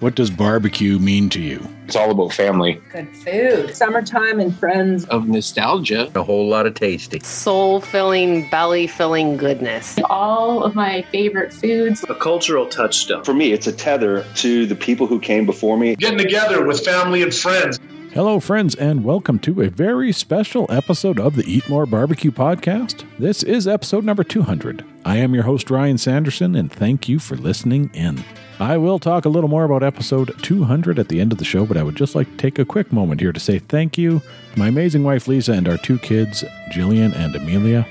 What does barbecue mean to you? It's all about family. Good food. Summertime and friends. Of nostalgia. A whole lot of tasty. Soul filling, belly filling goodness. All of my favorite foods. A cultural touchstone. For me, it's a tether to the people who came before me. Getting together with family and friends. Hello, friends, and welcome to a very special episode of the Eat More Barbecue Podcast. This is episode number 200. I am your host, Ryan Sanderson, and thank you for listening in. I will talk a little more about episode 200 at the end of the show, but I would just like to take a quick moment here to say thank you my amazing wife Lisa and our two kids, Jillian and Amelia.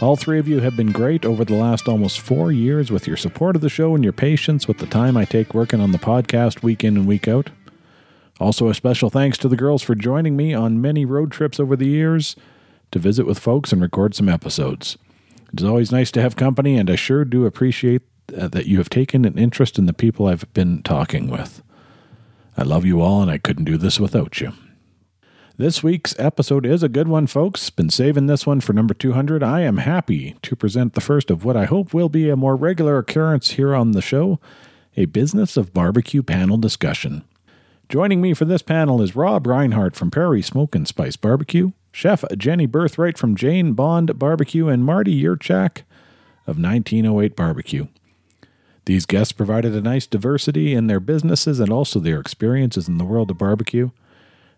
All three of you have been great over the last almost four years with your support of the show and your patience with the time I take working on the podcast week in and week out. Also, a special thanks to the girls for joining me on many road trips over the years to visit with folks and record some episodes. It's always nice to have company, and I sure do appreciate uh, that you have taken an interest in the people I've been talking with. I love you all, and I couldn't do this without you. This week's episode is a good one, folks. Been saving this one for number 200. I am happy to present the first of what I hope will be a more regular occurrence here on the show a Business of Barbecue panel discussion. Joining me for this panel is Rob Reinhardt from Prairie Smoke and Spice Barbecue, Chef Jenny Burthwright from Jane Bond Barbecue, and Marty Yurchak of 1908 Barbecue. These guests provided a nice diversity in their businesses and also their experiences in the world of barbecue,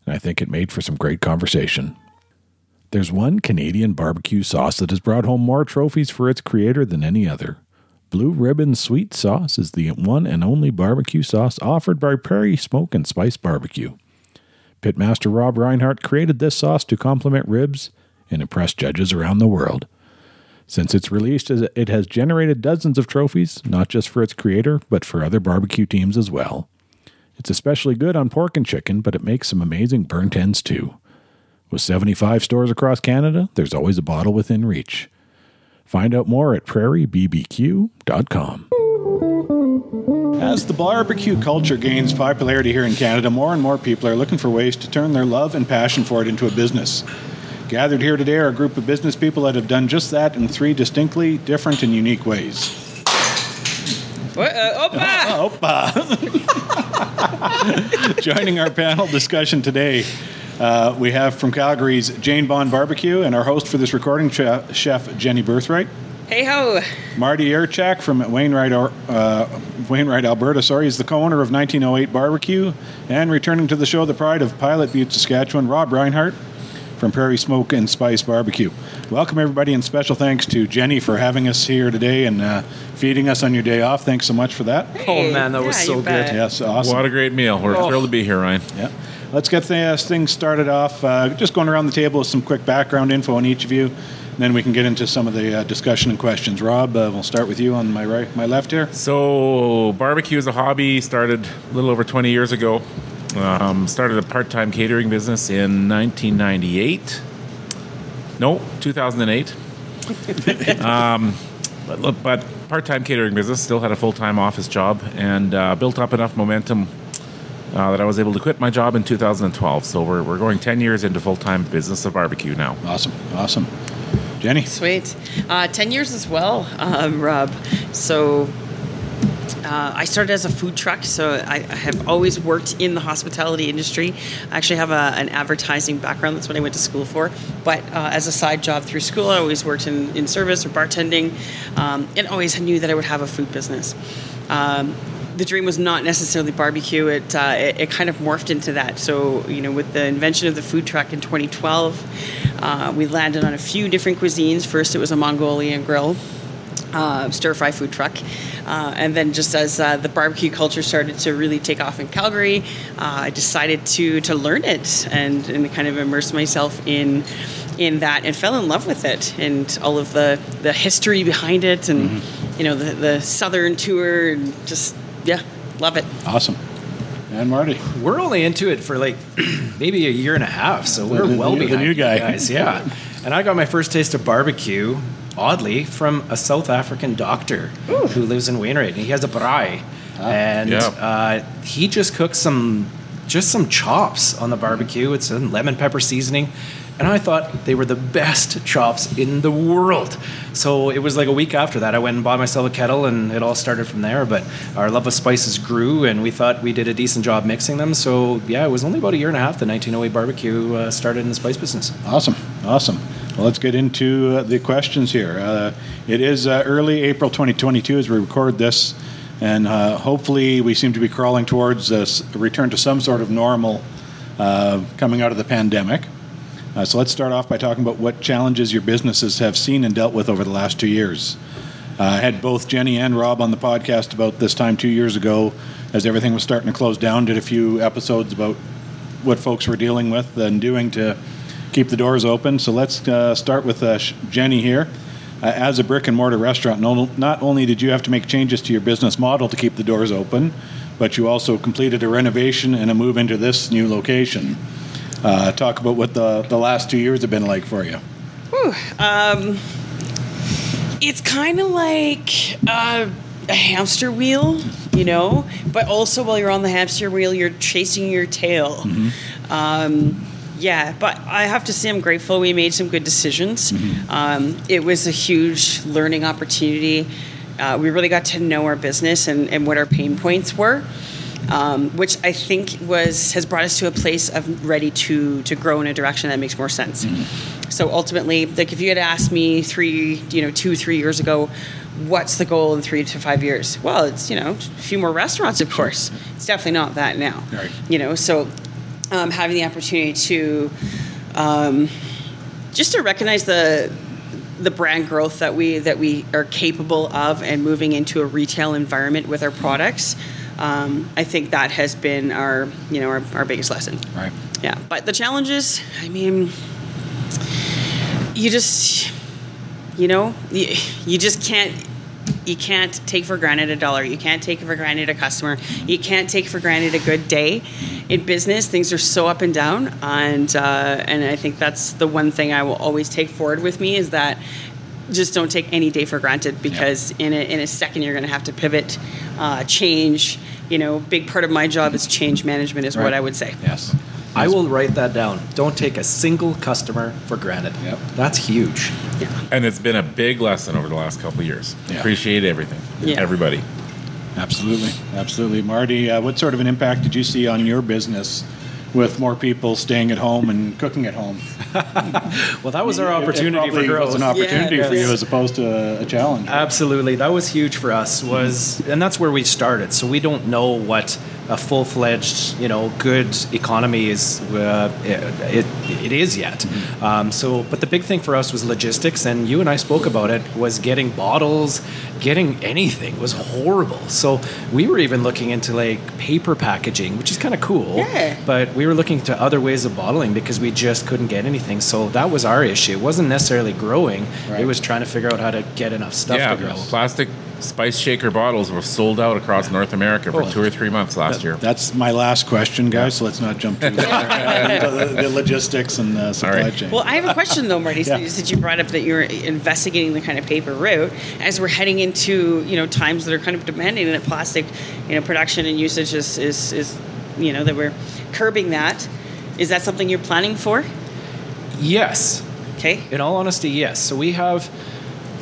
and I think it made for some great conversation. There's one Canadian barbecue sauce that has brought home more trophies for its creator than any other. Blue Ribbin' Sweet Sauce is the one and only barbecue sauce offered by Prairie Smoke and Spice Barbecue. Pitmaster Rob Reinhardt created this sauce to complement ribs and impress judges around the world. Since its release, it has generated dozens of trophies, not just for its creator, but for other barbecue teams as well. It's especially good on pork and chicken, but it makes some amazing burnt ends too. With 75 stores across Canada, there's always a bottle within reach. Find out more at prairiebbq.com. As the barbecue culture gains popularity here in Canada, more and more people are looking for ways to turn their love and passion for it into a business. Gathered here today are a group of business people that have done just that in three distinctly different and unique ways. What? Uh, opa! opa! Joining our panel discussion today, uh, we have from Calgary's Jane Bond Barbecue and our host for this recording, chef, chef Jenny Burthwright. Hey ho! Marty Yurchak from Wainwright, uh, Wainwright, Alberta. Sorry, is the co-owner of 1908 Barbecue, and returning to the show, the pride of Pilot Butte, Saskatchewan, Rob Reinhardt from Prairie Smoke and Spice Barbecue. Welcome, everybody, and special thanks to Jenny for having us here today and uh, feeding us on your day off. Thanks so much for that. Hey, oh, man, that was yeah, so good. bet. Yes, awesome. What a great meal. We're Oh. thrilled to be here, Ryan. Yeah. Let's get the, uh, things started off. Uh, just going around the table with some quick background info on each of you. and Then we can get into some of the uh, discussion and questions. Rob, uh, we'll start with you on my right, my left here. So, barbecue as a hobby started a little over 20 years ago. Um, started a part time catering business in 1998. No, 2008. um, but but part time catering business, still had a full time office job, and uh, built up enough momentum uh, that I was able to quit my job in 2012. So, we're, we're going 10 years into full time business of barbecue now. Awesome, awesome. Jenny, Sweet. Uh, 10 years as well, um, Rob. So uh, I started as a food truck, so I, I have always worked in the hospitality industry. I actually have a, an advertising background. That's what I went to school for. But uh, as a side job through school, I always worked in, in service or bartending, um, and always knew that I would have a food business. Um, the dream was not necessarily barbecue. It, uh, it it kind of morphed into that. So you know, with the invention of the food truck in 2012, uh, we landed on a few different cuisines. First, it was a Mongolian grill, uh, stir fry food truck. Uh, and then, just as uh, the barbecue culture started to really take off in Calgary, uh, I decided to to learn it and, and kind of immerse myself in in that and fell in love with it and all of the the history behind it and you know the the southern tour and just yeah, love it. awesome. And Marty, We're only into it for like maybe a year and a half, so we're The- the well new- the behind new you guy. guys. Yeah, and I got my first taste of barbecue, oddly, from a South African doctor who lives in Wainwright, and he has a braai, and Yeah. uh, he just cooks some just some chops on the barbecue. It's in lemon pepper seasoning. And I thought they were the best chops in the world. So it was like a week after that, I went and bought myself a kettle, and it all started from there. But our love of spices grew, and we thought we did a decent job mixing them. So yeah, it was only about a year and a half that 1908 Barbecue uh, started in the spice business. Awesome, awesome. Well, let's get into uh, the questions here. Uh, it is uh, early April 2022 as we record this, and uh, hopefully we seem to be crawling towards a return to some sort of normal uh, coming out of the pandemic. Uh, so let's start off by talking about what challenges your businesses have seen and dealt with over the last two years. Uh, I had both Jenny and Rob on the podcast about this time two years ago as everything was starting to close down, did a few episodes about what folks were dealing with and doing to keep the doors open. So let's uh, start with uh, Jenny here. Uh, as a brick and mortar restaurant, no, not only did you have to make changes to your business model to keep the doors open, but you also completed a renovation and a move into this new location. Uh, talk about what the, the last two years have been like for you. Um, it's kind of like uh, a hamster wheel, you know, but also while you're on the hamster wheel, you're chasing your tail. Um, yeah, but I have to say, I'm grateful we made some good decisions. Um, it was a huge learning opportunity. Uh, we really got to know our business and, and what our pain points were. Um, which I think was has brought us to a place of ready to to grow in a direction that makes more sense. So ultimately, like if you had asked me three, you know, two, three years ago, what's the goal in three to five years? Well, it's you know, a few more restaurants, of course. It's definitely not that now. Right. You know, so um, having the opportunity to um, just to recognize the the brand growth that we that we are capable of and moving into a retail environment with our products. Um, I think that has been our you know our, our biggest lesson. Right. Yeah, but the challenges, I mean, you just, you know, you, you just can't, you can't take for granted a dollar. You can't take for granted a customer. You can't take for granted a good day. In business, things are so up and down, and uh, and I think that's the one thing I will always take forward with me is that just don't take any day for granted because in a, in a second you're going to have to pivot, uh, change. You know, big part of my job is change management, is Right. what I would say. Yes. I will write that down. Don't take a single customer for granted. Yep. That's huge. Yeah. And it's been a big lesson over the last couple of years. Yeah. Appreciate everything. Yeah. Everybody. Absolutely, absolutely. Marty, uh, what sort of an impact did you see on your business with more people staying at home and cooking at home? Well, that was our It- it opportunity for growth. was an opportunity Yeah, for you as opposed to a, a challenge. Absolutely, that was huge for us. Was and that's where we started. So we don't know what a full fledged, you know, good economy is. Uh, it, it it is yet. Um, so, but the big thing for us was logistics, and you and I spoke about it. Was getting bottles, getting anything was horrible. So we were even looking into like paper packaging, which is kind of cool. Yeah. But we were looking to other ways of bottling because we just couldn't get anything. So that was our issue. It wasn't necessarily growing. Right. It was trying to figure out how to get enough stuff yeah, to grow. plastic spice shaker bottles were sold out across North America for Oh. two or three months last year. That's my last question, guys. So let's not jump too far into the, the logistics and uh, supply right. chain. Well, I have a question though, Marty. Yeah. Since you brought up that you're investigating the kind of paper route, as we're heading into you know times that are kind of demanding that plastic, you know, production and usage is is, is you know that we're curbing that. Is that something you're planning for? Yes. Okay. In all honesty, yes. So we have,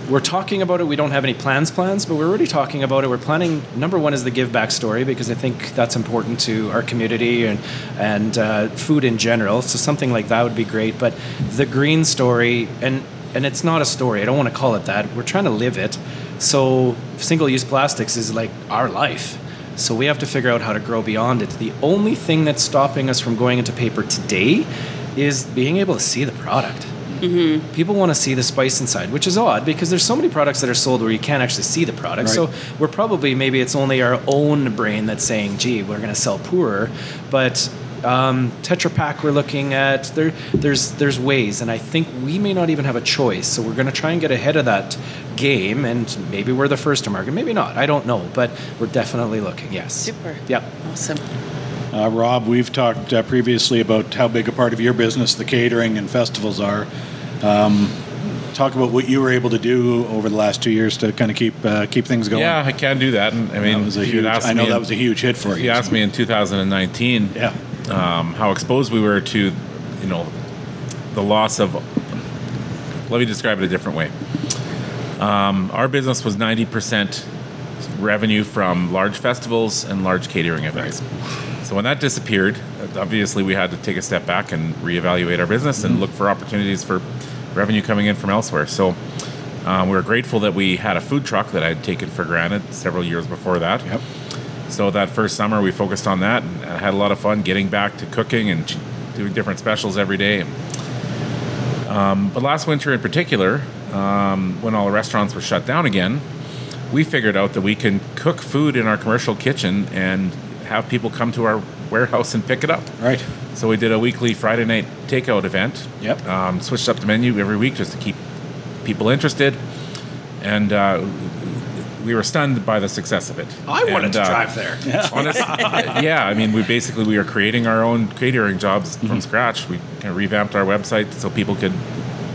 we're talking about it. We don't have any plans, plans, but we're already talking about it. We're planning. Number one is the give back story because I think that's important to our community and and uh, food in general. So something like that would be great. But the green story and and it's not a story. I don't want to call it that. We're trying to live it. So single use plastics is like our life. So we have to figure out how to grow beyond it. The only thing that's stopping us from going into paper today is being able to see the product. People want to see the spice inside, which is odd because there's so many products that are sold where you can't actually see the product. Right. So we're probably maybe it's only our own brain that's saying, "Gee, we're going to sell poorer," but um, Tetra Pak we're looking at there. There's there's ways, and I think we may not even have a choice. So we're going to try and get ahead of that game, and maybe we're the first to market, maybe not. I don't know, but we're definitely looking. Yes. Super. Yep. Awesome. Uh, Rob, we've talked uh, previously about how big a part of your business the catering and festivals are. Um, talk about what you were able to do over the last two years to kind of keep uh, keep things going. Yeah, I can do that. And I mean, that was a huge. I know that in- was a huge hit for you. you asked me in 2019, Yeah. um, how exposed we were to, you know, the loss of. Let me describe it a different way. Um, our business was 90% revenue from large festivals and large catering events. So when that disappeared, obviously we had to take a step back and reevaluate our business and look for opportunities for revenue coming in from elsewhere. So um, we were grateful that we had a food truck that I'd taken for granted several years before that. Yep. So that first summer we focused on that and I had a lot of fun getting back to cooking and doing different specials every day. Um, but last winter in particular, um, when all the restaurants were shut down again, we figured out that we can cook food in our commercial kitchen and have people come to our warehouse and pick it up. Right. So we did a weekly Friday night takeout event. Yep. Um, switched up the menu every week just to keep people interested, and uh, we were stunned by the success of it. I wanted And, to uh, drive there. Honest, yeah, I mean, we basically we were creating our own catering jobs Mm-hmm. from scratch. We kind of revamped our website so people could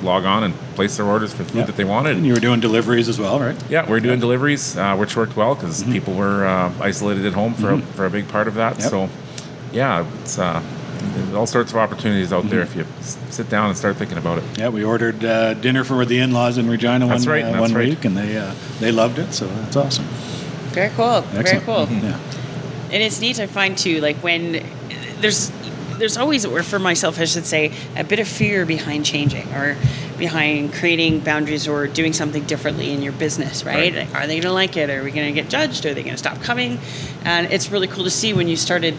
log on and place their orders for food Yeah. that they wanted. And you were doing deliveries as well, right? Yeah, we're doing deliveries, uh, which worked well because Mm-hmm. people were uh, isolated at home for, a, for a big part of that. Yep. So, yeah, it's uh, there's all sorts of opportunities out Mm-hmm. there if you s- sit down and start thinking about it. Yeah, we ordered uh, dinner for the in-laws in Regina That's one, right, uh, that's one right. week, and they uh, they loved it. So that's awesome. Very cool. Very Excellent. cool. Yeah. And it's neat to find too, like when there's there's always, or for myself, I should say, a bit of fear behind changing or behind creating boundaries or doing something differently in your business, right? Right. Are they going to like it? Are we going to get judged? Are they going to stop coming? And it's really cool to see when you started,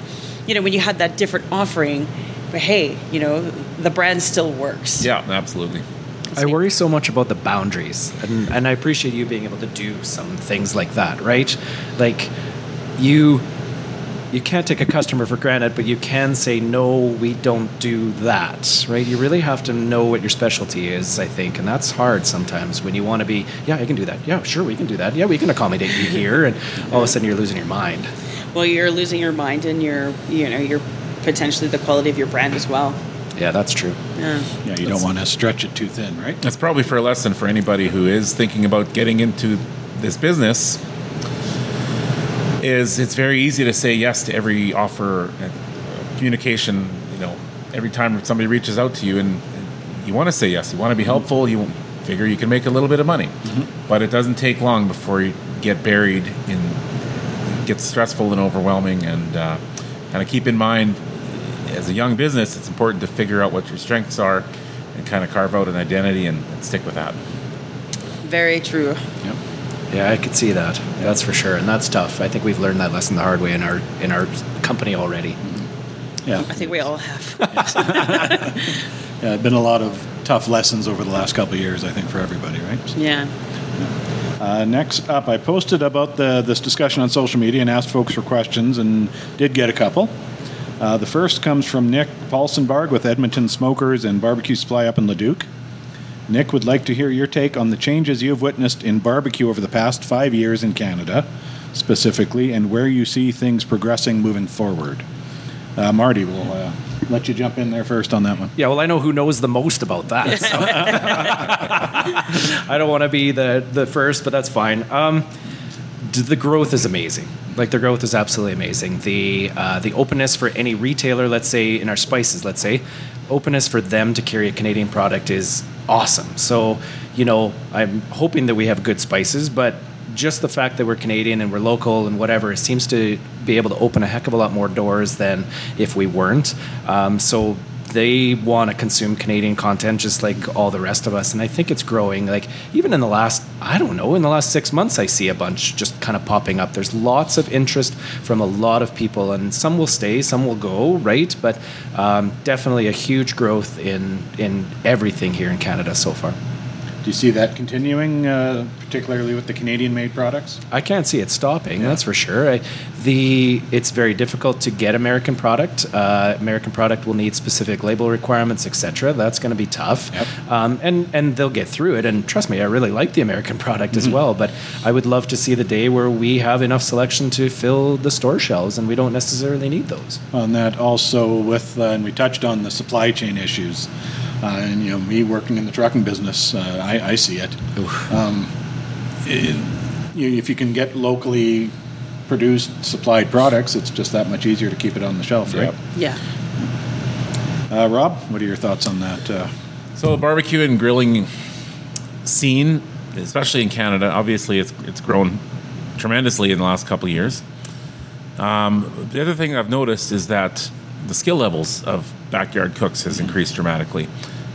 you know, when you had that different offering, but hey, you know, the brand still works. Yeah, absolutely. I worry so much about the boundaries, and, and I appreciate you being able to do some things like that, right? Like, you you can't take a customer for granted, but you can say no, we don't do that, right? You really have to know what your specialty is, I think, and that's hard sometimes when you want to be, yeah, I can do that, yeah, sure, we can do that, yeah, we can accommodate you here, and all of a sudden you're losing your mind. Well, you're losing your mind and you're, you know, you're potentially the quality of your brand as well. Yeah, that's true. Yeah. Yeah, you don't want to stretch it too thin, right? That's probably for a lesson for anybody who is thinking about getting into this business. Is it's very easy to say yes to every offer and uh, communication. You know, every time somebody reaches out to you and you want to say yes, you want to be mm-hmm. helpful, you figure you can make a little bit of money, mm-hmm. but it doesn't take long before you get buried in it gets stressful and overwhelming. And uh, kind of keep in mind, as a young business, it's important to figure out what your strengths are and kind of carve out an identity and, and stick with that. Very true. Yep. Yeah, I could see that. That's for sure, and that's tough. I think we've learned that lesson the hard way in our in our company already. Yeah. I think we all have. Yeah, been a lot of tough lessons over the last couple of years, I think, for everybody, right? So, yeah. Uh, next up, I posted about the, this discussion on social media and asked folks for questions and did get a couple. Uh, the first comes from Nick Paulsenbarg with Edmonton Smokers and Barbecue Supply up in Leduc. Nick would like to hear your take on the changes you have witnessed in barbecue over the past five years in Canada, specifically, and where you see things progressing moving forward. Uh, Marty, we'll uh, let you jump in there first on that one. Yeah, well, I know who knows the most about that. So. I don't want to be the the first, but that's fine. Um, the growth is amazing. Like the growth is absolutely amazing. The uh, the openness for any retailer, let's say in our spices, let's say, openness for them to carry a Canadian product is awesome. So, you know, I'm hoping that we have good spices, but just the fact that we're Canadian and we're local and whatever seems to be able to open a heck of a lot more doors than if we weren't. Um, so they want to consume Canadian content just like all the rest of us. And I think it's growing. Like even in the last, I don't know, in the last six months, I see a bunch just kind of popping up. There's lots of interest from a lot of people, and some will stay, some will go, right? But um, definitely a huge growth in in everything here in Canada so far. Do you see that continuing, uh, particularly with the Canadian-made products? I can't see it stopping. That's for sure. I, the it's very difficult to get American product. Uh, American product will need specific label requirements, etc. That's going to be tough. Yep. Um, and and they'll get through it. And trust me, I really like the American product as well. But I would love to see the day where we have enough selection to fill the store shelves, and we don't necessarily need those. on that also with, uh, and we touched on the supply chain issues. Uh, and you know, me working in the trucking business, uh, I, I see it. Um, it- you- If you can get locally produced, supplied products, it's just that much easier to keep it on the shelf, right? Yeah. Uh, Rob, what are your thoughts on that? Uh, So the barbecue and grilling scene, especially in Canada, obviously it's it's grown tremendously in the last couple of years. Um, the other thing I've noticed is that the skill levels of backyard cooks has increased dramatically.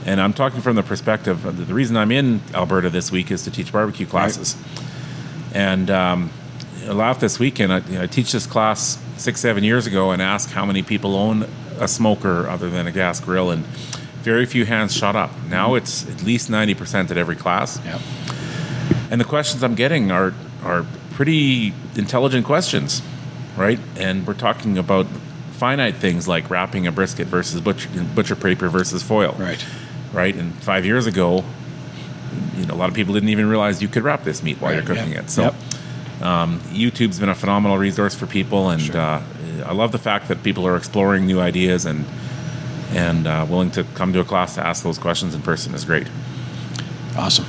And I'm talking from the perspective. Of the reason I'm in Alberta this week is to teach barbecue classes. And um, I laughed this weekend. I, you know, I teach this class six, seven years ago and asked how many people own a smoker other than a gas grill, and very few hands shot up. Now it's at least 90% at every class. Yep. And the questions I'm getting are are pretty intelligent questions, right? And we're talking about finite things like wrapping a brisket versus butcher, butcher paper versus foil, Right. right? And five years ago, you know, a lot of people didn't even realize you could wrap this meat while Right, you're cooking yeah. it. So, Yep. um, YouTube's been a phenomenal resource for people, and Sure. uh, I love the fact that people are exploring new ideas and and uh, willing to come to a class to ask those questions in person is great. Awesome.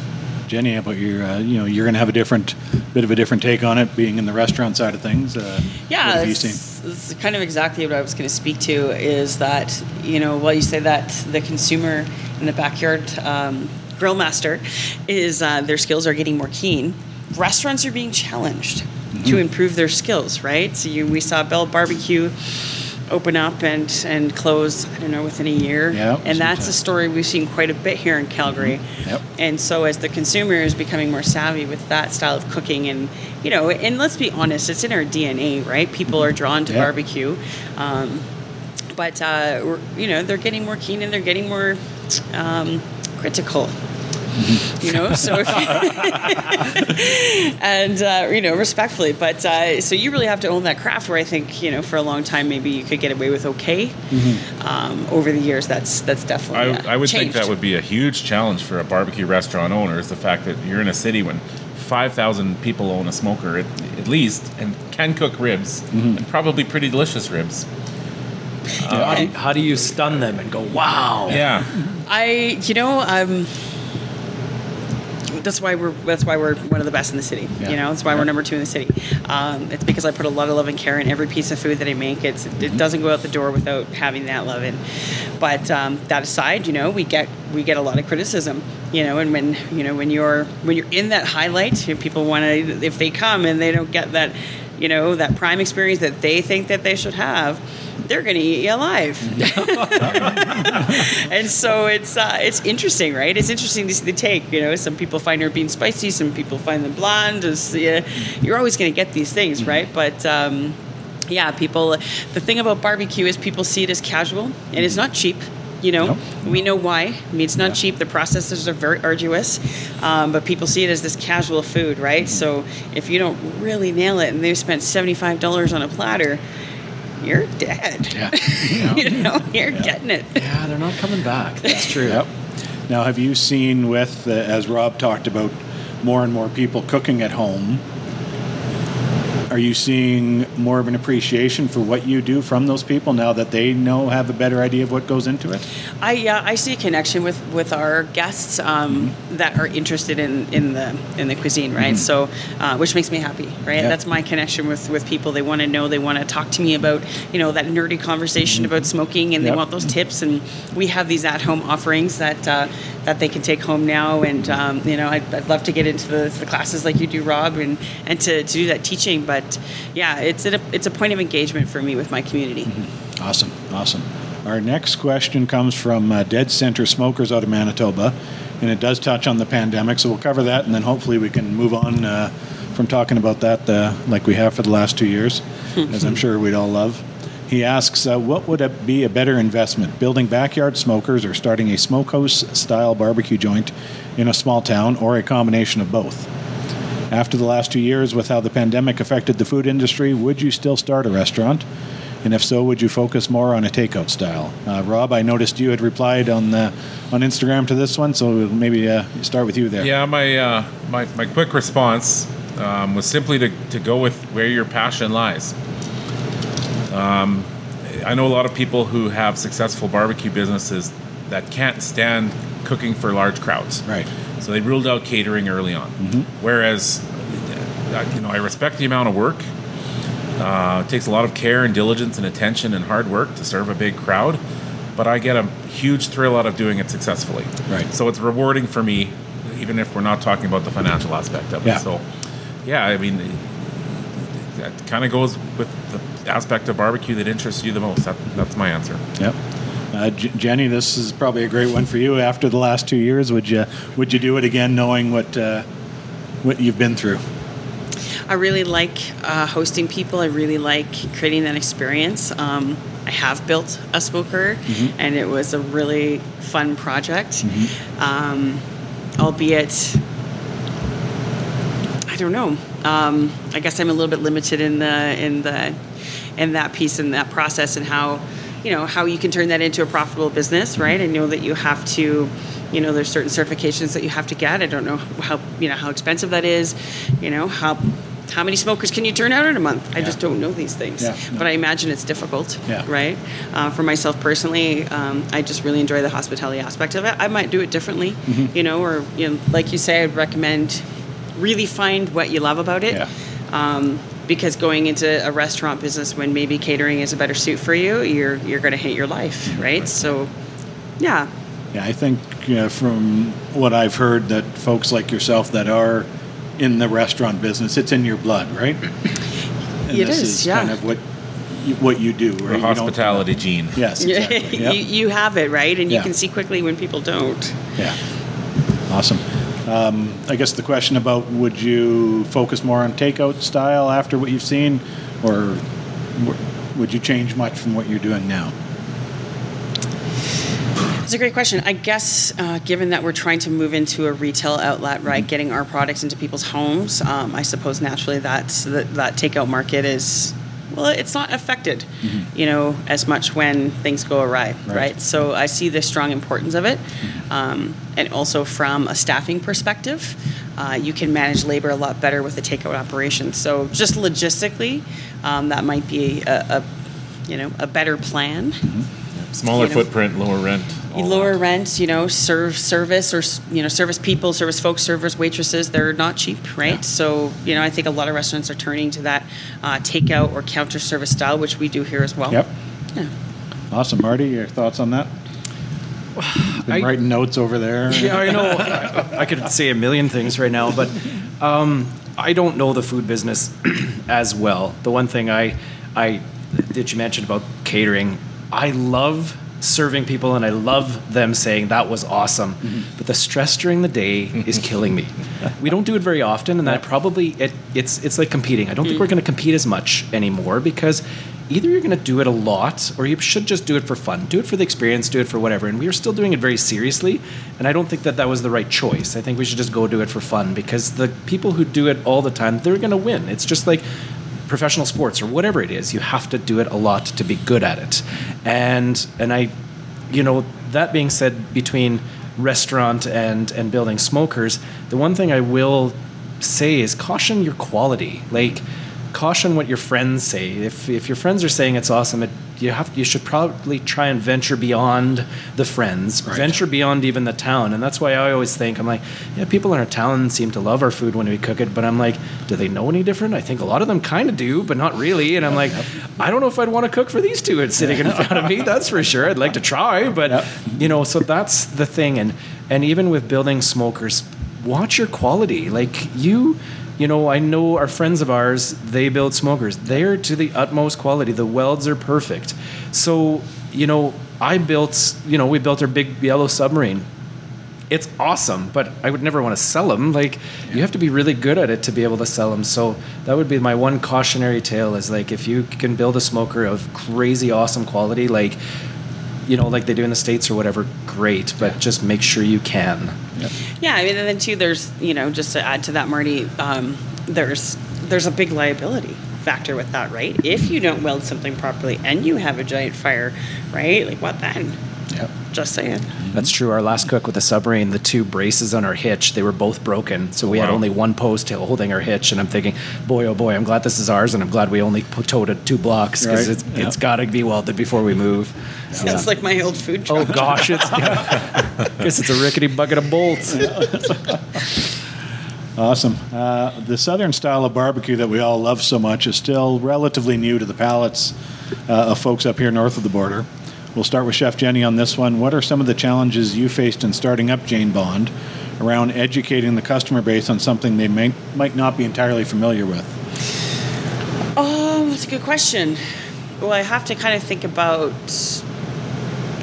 Jenny, about your, uh, you know, you're going to have a different, bit of a different take on it, being in the restaurant side of things. Uh, what Yeah, you it's, it's kind of exactly what I was going to speak to is that, you know, while you say that the consumer in the backyard um, grill master is uh, their skills are getting more keen, restaurants are being challenged Mm-hmm. to improve their skills, right? So you, we saw Bell Barbecue open up and, and close, I don't know, within a year. Yeah, and that's a story we've seen quite a bit here in Calgary. Yep. And so as the consumer is becoming more savvy with that style of cooking and you know, and let's be honest, it's in our DNA, right? People are drawn to Yeah. barbecue. Um, but uh, you know, they're getting more keen and they're getting more um, critical. You know, so if and uh, you know respectfully, but uh, so you really have to own that craft. Where I think you know for a long time maybe you could get away with okay. Um, over the years, that's that's I, definitely uh, I would think that would be a huge challenge for a barbecue restaurant owner is the fact that you're in a city when 5,000 people own a smoker at, at least and can cook ribs Mm-hmm. and probably pretty delicious ribs. how, do you, how do you stun them and go, wow? Yeah. I, you know, um, that's why we're that's why we're one of the best in the city. Yeah. You know, that's why Yeah. we're number two in the city. Um, it's because I put a lot of love and care in every piece of food that I make. It's Mm-hmm. it doesn't go out the door without having that love in. But um, that aside, you know, we get we get a lot of criticism. You know, and when you know when you're when you're in that highlight, you know, people want to if they come and they don't get that, you know, that prime experience that they think that they should have. They're going to eat you alive. and so it's uh, it's interesting, right? It's interesting to see the take. You know, some people find her being spicy, some people find them blonde. It's, yeah, you're always going to get these things, right? But um, yeah, people. The thing about barbecue is people see it as casual, and it's not cheap. You know, Nope. we know why. I mean, it's not cheap. The processes are very arduous, um, but people see it as this casual food, right? So if you don't really nail it, and they've spent seventy five dollars on a platter, you're dead. Yeah. you know, you're getting it. Yeah, they're not coming back. That's true. Yep. Now, have you seen with, uh, as Rob talked about, more and more people cooking at home? Are you seeing more of an appreciation for what you do from those people now that they know have a better idea of what goes into it? I yeah, I see a connection with with our guests um, that are interested in, in the in the cuisine, right? So, uh, which makes me happy, right? Yeah. That's my connection with with people. They want to know, they want to talk to me about you know that nerdy conversation about smoking, and Yep. they want those tips. And we have these at home offerings that uh, that they can take home now. And um, you know, I'd, I'd love to get into the, the classes like you do, Rob, and and to, to do that teaching. But yeah, it's a it's a point of engagement for me with my community. Awesome, awesome. Our next question comes from uh, Dead Center Smokers out of Manitoba, and it does touch on the pandemic, so we'll cover that, and then hopefully we can move on uh, from talking about that uh, like we have for the last two years, as I'm sure we'd all love. He asks, uh, what would it be a better investment, building backyard smokers or starting a smokehouse-style barbecue joint in a small town, or a combination of both? After the last two years, with how the pandemic affected the food industry, would you still start a restaurant? And if so, would you focus more on a takeout style? Uh, Rob, I noticed you had replied on the, on Instagram to this one, so maybe uh, start with you there. Yeah, my, uh, my, my quick response um, was simply to, to go with where your passion lies. Um, I know a lot of people who have successful barbecue businesses that can't stand cooking for large crowds. Right. So they ruled out catering early on. Whereas, uh, you know, I respect the amount of work. Uh, it takes a lot of care and diligence and attention and hard work to serve a big crowd. but I get a huge thrill out of doing it successfully. Right. So it's rewarding for me, even if we're not talking about the financial aspect of it. Yeah. So, yeah, I mean, that kind of goes with the aspect of barbecue that interests you the most. That, that's my answer. Yep. Uh, J- Jenny, this is probably a great one for you. After the last two years, would you would you do it again, knowing what uh, what you've been through? I really like uh, hosting people. I really like creating that experience. Um, I have built a smoker, and it was a really fun project. Um, albeit, I don't know. Um, I guess I'm a little bit limited in the in the in that piece and that process and how you know how you can turn that into a profitable business, right? I know that you have to. You know, there's certain certifications that you have to get. I don't know how you know how expensive that is. You know how how many smokers can you turn out in a month? I just don't know these things. Yeah, no. But I imagine it's difficult, Yeah. right? Uh, for myself personally, um, I just really enjoy the hospitality aspect of it. I might do it differently, Mm-hmm. you know, or you know, like you say, I'd recommend really find what you love about it. Yeah. Um, because going into a restaurant business when maybe catering is a better suit for you, you're you're going to hate your life, right? So, yeah, Yeah, I think uh, from what I've heard that folks like yourself that are in the restaurant business, it's in your blood, right? And It this is, yeah. kind of what you, what you do, right? The You hospitality gene. Yes, exactly. Yep. you, you have it right, and you Yeah. can see quickly when people don't. Yeah. Awesome. Um, I guess the question about would you focus more on takeout style after what you've seen, or would you change much from what you're doing now? It's a great question. I guess, uh, given that we're trying to move into a retail outlet, right, getting our products into people's homes, um, I suppose naturally that's that, that takeout market is well, it's not affected, you know, as much when things go awry, right? Mm-hmm. Right. So I see the strong importance of it, um, and also from a staffing perspective, uh, you can manage labor a lot better with a takeout operation. So just logistically, um, that might be a, a you know a better plan. Smaller You know. footprint, lower rent. Lower that. rent, you know, serve service or you know service people, service folks, servers, waitresses. They're not cheap, right? Yeah. So you know, I think a lot of restaurants are turning to that uh, takeout or counter service style, which we do here as well. Yep. Yeah. Awesome, Marty. Your thoughts on that? Been I- writing notes over there. Yeah, I know. I, I could say a million things right now, but um, I don't know the food business as well. The one thing I, I that you mentioned about catering, I love serving people and I love them saying that was awesome. Mm-hmm. But the stress during the day is killing me. We don't do it very often, and that probably it, it's it's like competing. I don't think we're mm. going to compete as much anymore because either you're going to do it a lot or you should just do it for fun. Do it for the experience, do it for whatever. And we are still doing it very seriously, and I don't think that that was the right choice. I think we should just go do it for fun because the people who do it all the time, they're going to win. It's just like professional sports or whatever it is. You have to do it a lot to be good at it. And and I you know, that being said between restaurant and and building smokers, the one thing I will say is caution your quality. Like caution what your friends say. If if your friends are saying it's awesome, it, you have you should probably try and venture beyond the friends, venture beyond even the town. And that's why I always think I'm like, yeah, people in our town seem to love our food when we cook it, but I'm like, do they know any different? I think a lot of them kind of do, but not really. And I'm like, I don't know if I'd want to cook for these two sitting in front of me. That's for sure. I'd like to try, but you know, so that's the thing. And and even with building smokers, watch your quality. Like you, you know, I know our friends of ours, they build smokers. They're to the utmost quality. The welds are perfect. So, you know, I built, you know, we built our big yellow submarine. It's awesome, but I would never want to sell them. Like, you have to be really good at it to be able to sell them. So that would be my one cautionary tale: is like if you can build a smoker of crazy awesome quality, like you know, like they do in the states or whatever, great. But just make sure you can. Yeah, I mean, and then too, there's you know, just to add to that, Marty, um, there's there's a big liability factor with that, right? If you don't weld something properly and you have a giant fire, right? Like what then? Yep. Just saying. That's true. Our last cook with the submarine, the two braces on our hitch, they were both broken. So we had only one post holding our hitch. And I'm thinking, boy, oh boy, I'm glad this is ours. And I'm glad we only towed it two blocks because Right. it's, Yeah. it's got to be welded before we move. Sounds like my old food truck. Oh gosh, it's I guess it's a rickety bucket of bolts. Awesome. Uh, the southern style of barbecue that we all love so much is still relatively new to the palates uh, of folks up here north of the border. We'll start with Chef Jenny on this one. What are some of the challenges you faced in starting up Jane Bond around educating the customer base on something they may, might not be entirely familiar with? Oh, that's a good question. Well, I have to kind of think about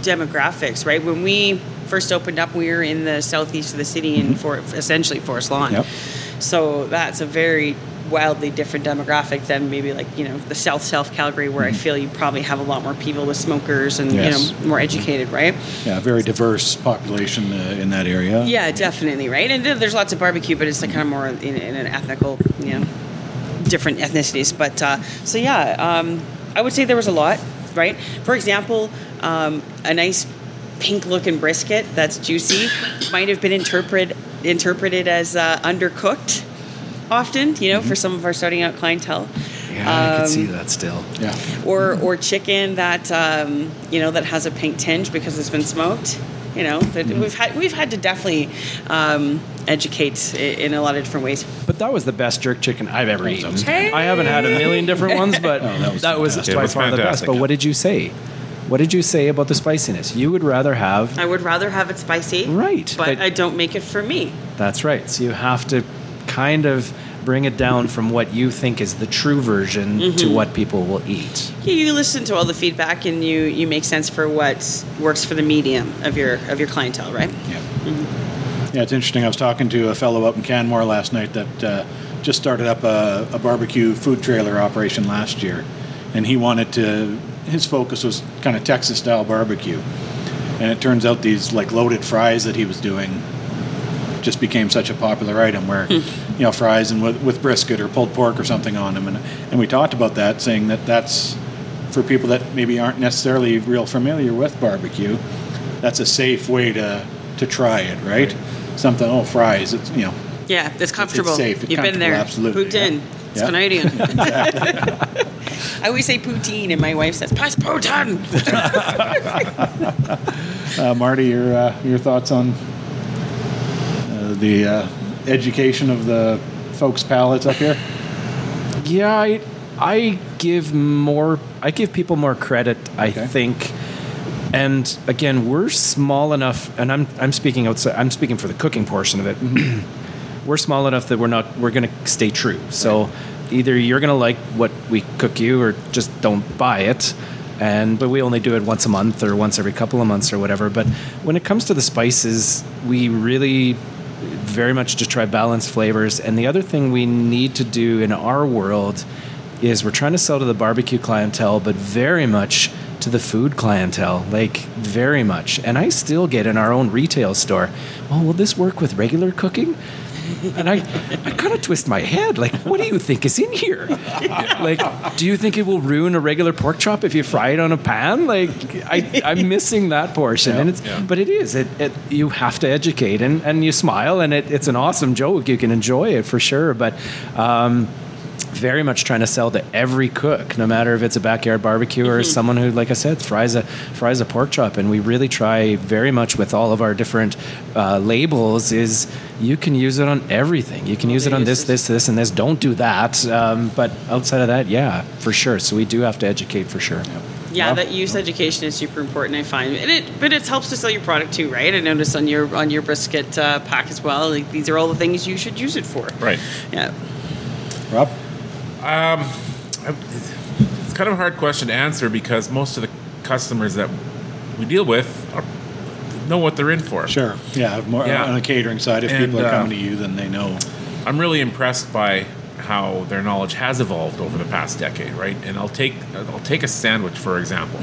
demographics, right? When we first opened up, we were in the southeast of the city in for essentially Forest Lawn. Yep. So that's a very wildly different demographic than maybe like you know the South South Calgary, where I feel you probably have a lot more people with smokers and Yes. you know more educated, right? Yeah, very diverse population uh, in that area. Yeah, definitely, right? And there's lots of barbecue, but it's like kind of more in, in an ethnical, you know, different ethnicities. But uh, so yeah, um, I would say there was a lot, right? For example, um, a nice pink-looking brisket that's juicy might have been interpreted interpreted as uh, undercooked. Often, you know, for some of our starting out clientele. Yeah, I can Um, see that still. Yeah. or or chicken that um, you know that has a pink tinge because it's been smoked. You know, that Mm-hmm. we've had we've had to definitely um, educate in a lot of different ways. But that was the best jerk chicken I've ever eaten. outstanding. I haven't had a million different ones, but Oh, that was that was fantastic. It by was far the best. But what did you say? What did you say about the spiciness? You would rather have. I would rather have it spicy, Right, But, but- I don't make it for me. That's right. So you have to kind of bring it down from what you think is the true version to Mm-hmm. what people will eat. You, you listen to all the feedback and you you make sense for what works for the medium of your of your clientele, right? Yeah. Yeah, it's interesting. I was talking to a fellow up in Canmore last night that uh, just started up a, a barbecue food trailer operation last year, and he wanted to. His focus was kind of Texas style barbecue, and it turns out these like loaded fries that he was doing just became such a popular item where you know fries and with, with brisket or pulled pork or something on them and and we talked about that saying that that's for people that maybe aren't necessarily real familiar with barbecue that's a safe way to to try it right something oh fries it's you know Yeah, it's comfortable. it's safe, it's You've been there. absolutely, Poutine. yeah. It's Yeah. Canadian. I always say poutine, and my wife says, "Pass poutine." uh, Marty your uh, your thoughts on uh, the uh, education of the folks palates up here Yeah, I, I give more. I give people more credit. I Okay. think, and again, we're small enough, and I'm I'm speaking outside. I'm speaking for the cooking portion of it. Mm-hmm. we're small enough that we're not. We're going to stay true. So either you're going to like what we cook you, or just don't buy it. And but we only do it once a month or once every couple of months or whatever. But when it comes to the spices, we really very much to try balanced flavors. And the other thing we need to do in our world is we're trying to sell to the barbecue clientele, but very much to the food clientele, like very much. And I still get in our own retail store, well, will this work with regular cooking? And I, I kind of twist my head, like, what do you think is in here? Like, do you think it will ruin a regular pork chop if you fry it on a pan? Like, I, I'm missing that portion, and it's, but it is. It, it you have to educate, and, and you smile, and it, it's an awesome joke. You can enjoy it for sure, but. Um, very much trying to sell to every cook, no matter if it's a backyard barbecue or someone who, like I said, fries a fries a pork chop. And we really try very much with all of our different uh, labels is you can use it on everything. You can use it on this, this, this, and this. Don't do that. Um, but outside of that, yeah, for sure. So we do have to educate for sure. Yeah, that use education is super important. I find, and it but it helps to sell your product too, right? I noticed on your on your brisket uh, pack as well. Like these are all the things you should use it for. Right. Yeah. Rob It's kind of a hard question to answer because most of the customers that we deal with are, know what they're in for. Sure. Yeah. More Yeah. on the catering side, if And, people are uh, coming to you, then they know. I'm really impressed by how their knowledge has evolved over the past decade, right? And I'll take I'll take a sandwich for example.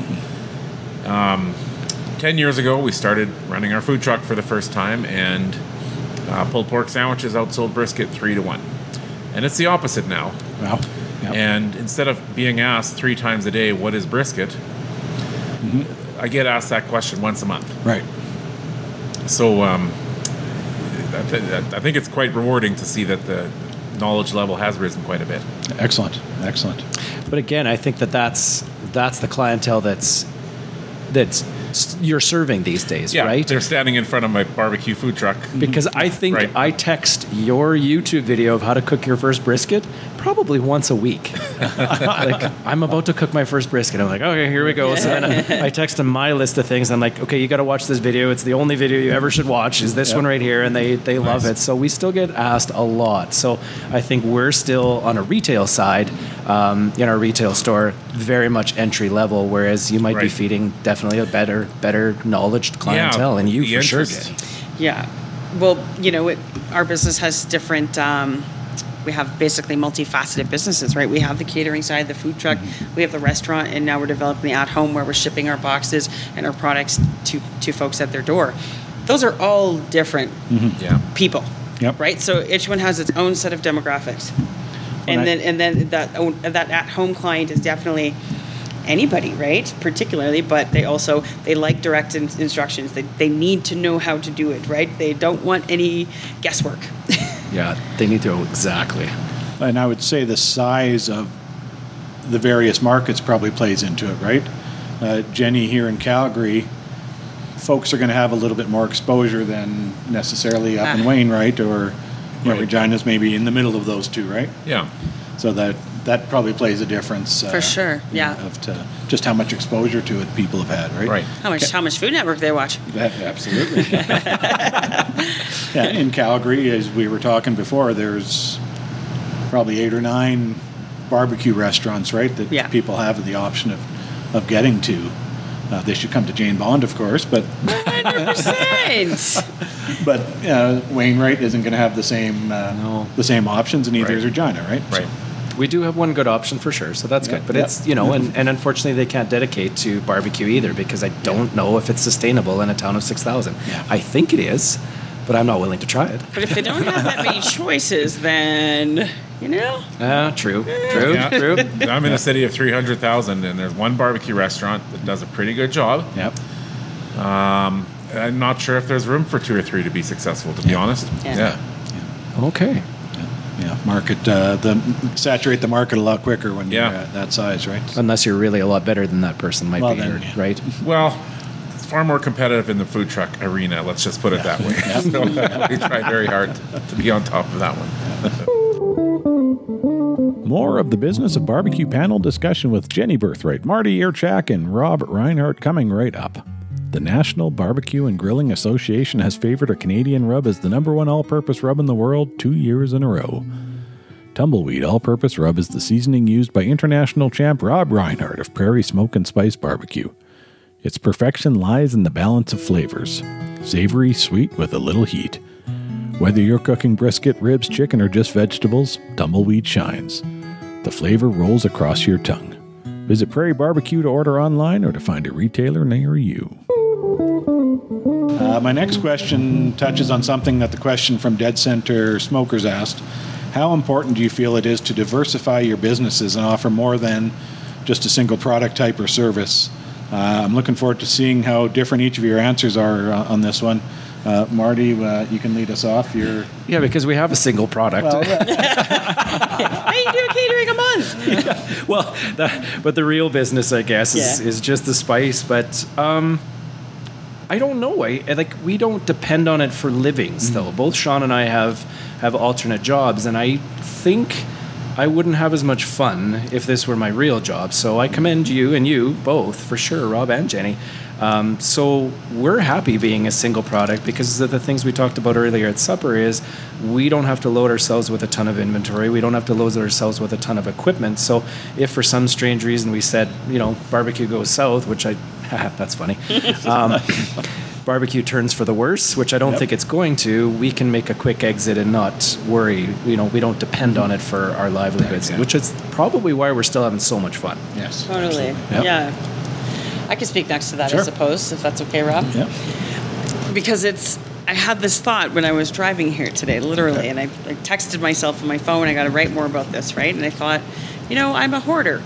Um, Ten years ago, we started running our food truck for the first time, and uh, pulled pork sandwiches outsold brisket three to one. And it's the opposite now. Wow. Yep. And instead of being asked three times a day, "What is brisket?" I get asked that question once a month. right. So um, I, th- I think it's quite rewarding to see that the knowledge level has risen quite a bit. Excellent. Excellent. But again, I think that that's that's the clientele that's that's s- you're serving these days, right? They're standing in front of my barbecue food truck. because I think Right. I text your YouTube video of how to cook your first brisket probably once a week. like I'm about to cook my first brisket. I'm like, okay, here we go. So then I, I text them my list of things. I'm like, okay, you got to watch this video. It's the only video you ever should watch. Is this one right here? And they they love it. So we still get asked a lot. So I think we're still on a retail side um, in our retail store, very much entry level. Whereas you might be feeding definitely a better better knowledge clientele, and you the for sure interest. get. Yeah. Well, you know, it, our business has different. Um, we have basically multifaceted businesses, right? We have the catering side, the food truck, mm-hmm. we have the restaurant, and now we're developing the at home where we're shipping our boxes and our products to to folks at their door. Those are all different mm-hmm. Yeah. people, Yep. right? So each one has its own set of demographics, and I- then and then that that at home client is definitely anybody, right? Particularly, but they also they like direct in- instructions. They they need to know how to do it, right? They don't want any guesswork. Yeah, they need to know exactly. And I would say the size of the various markets probably plays into it, right? Uh, Jenny here in Calgary, folks are going to have a little bit more exposure than necessarily up in Ah. Wayne, right? Or you know, Right. Regina's maybe in the middle of those two, right? Yeah. So that that probably plays a difference. Uh, For sure, yeah. Of to, just how much exposure to it people have had, right? Right. how much how much Food Network they watch? That, absolutely. yeah, in Calgary, as we were talking before, there's probably eight or nine barbecue restaurants, right, that Yeah. people have the option of, of getting to. Uh, they should come to Jane Bond, of course, but Thanks. but uh, Wainwright isn't going to have the same uh, No. the same options, and neither is Regina, right? Right. We do have one good option for sure, so that's Yeah. good. But Yeah. it's you know, and, and unfortunately they can't dedicate to barbecue either because I don't know if it's sustainable in a town of six thousand. Yeah. I think it is, but I'm not willing to try it. But if they don't have that many choices, then you know. Ah, true, true, Yeah. true. I'm in a city of 300,000, and there's one barbecue restaurant that does a pretty good job. Yep. I'm not sure if there's room for two or three to be successful, to be honest. Yeah. Okay. Yeah, market uh, the saturate the market a lot quicker when Yeah. you're at that size, right? Unless you're really a lot better than that person might Well, be, then, yeah. right? Well, it's far more competitive in the food truck arena. Let's just put it that way. so we try very hard to be on top of that one. More of the business of barbecue panel discussion with Jenny Burthwright, Marty Yurchak, and Rob Reinhardt coming right up. The National Barbecue and Grilling Association has favored a Canadian rub as the number one all purpose rub in the world two years in a row. Tumbleweed All Purpose Rub is the seasoning used by international champ Rob Reinhardt of Prairie Smoke and Spice Barbecue. Its perfection lies in the balance of flavors savory, sweet, with a little heat. Whether you're cooking brisket, ribs, chicken, or just vegetables, Tumbleweed shines. The flavor rolls across your tongue. Visit Prairie Barbecue to order online or to find a retailer near you. Uh, my next question touches on something that the question from Dead Center Smokers asked. How important do you feel it is to diversify your businesses and offer more than just a single product type or service? Uh, I'm looking forward to seeing how different each of your answers are uh, on this one. Uh, Marty, uh, you can lead us off. You're Yeah, because we have a single product. Hey, you do a catering a month. well, that, but the real business, I guess, is, Yeah. is just the spice. But um, I don't know. I like we don't depend on it for livings, though. Both Sean and I have have alternate jobs, and I think I wouldn't have as much fun if this were my real job. So I commend you and you both for sure, Rob and Jenny. Um, so we're happy being a single product because of the things we talked about earlier at supper is we don't have to load ourselves with a ton of inventory. We don't have to load ourselves with a ton of equipment. So if for some strange reason we said, you know, barbecue goes south, which I, that's funny. Um, barbecue turns for the worse, which I don't think it's going to, we can make a quick exit and not worry. You know, we don't depend on it for our livelihoods, which is probably why we're still having so much fun. yes, Totally. Yep. Yeah. I can speak next to that, Sure. I suppose, if that's okay, Rob. Yeah. Because it's, I had this thought when I was driving here today, literally, and I, I texted myself on my phone, I got to write more about this, right? And I thought, you know, I'm a hoarder.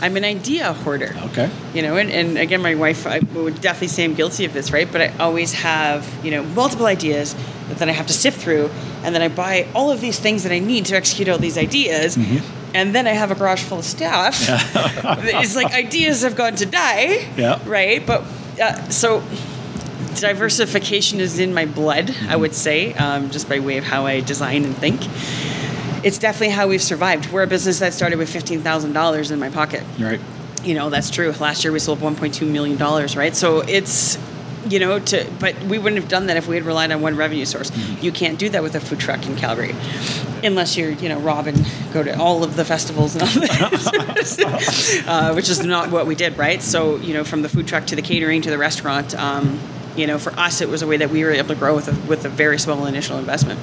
I'm an idea hoarder. Okay. You know, and, and again, my wife, I would definitely say I'm guilty of this, right? But I always have, you know, multiple ideas that then I have to sift through, and then I buy all of these things that I need to execute all these ideas, and then I have a garage full of stuff. it's like ideas have gone to die, Yeah. right? But uh, so diversification is in my blood, I would say, um, just by way of how I design and think. It's definitely how we've survived. We're a business that started with fifteen thousand dollars in my pocket. Right. You know, that's true. Last year we sold one point two million dollars, right? So it's you know, to but we wouldn't have done that if we had relied on one revenue source. You can't do that with a food truck in Calgary, unless you're you know Rob and go to all of the festivals and all that, uh, which is not what we did, right? So you know, from the food truck to the catering to the restaurant, um, you know, for us it was a way that we were able to grow with a, with a very small initial investment.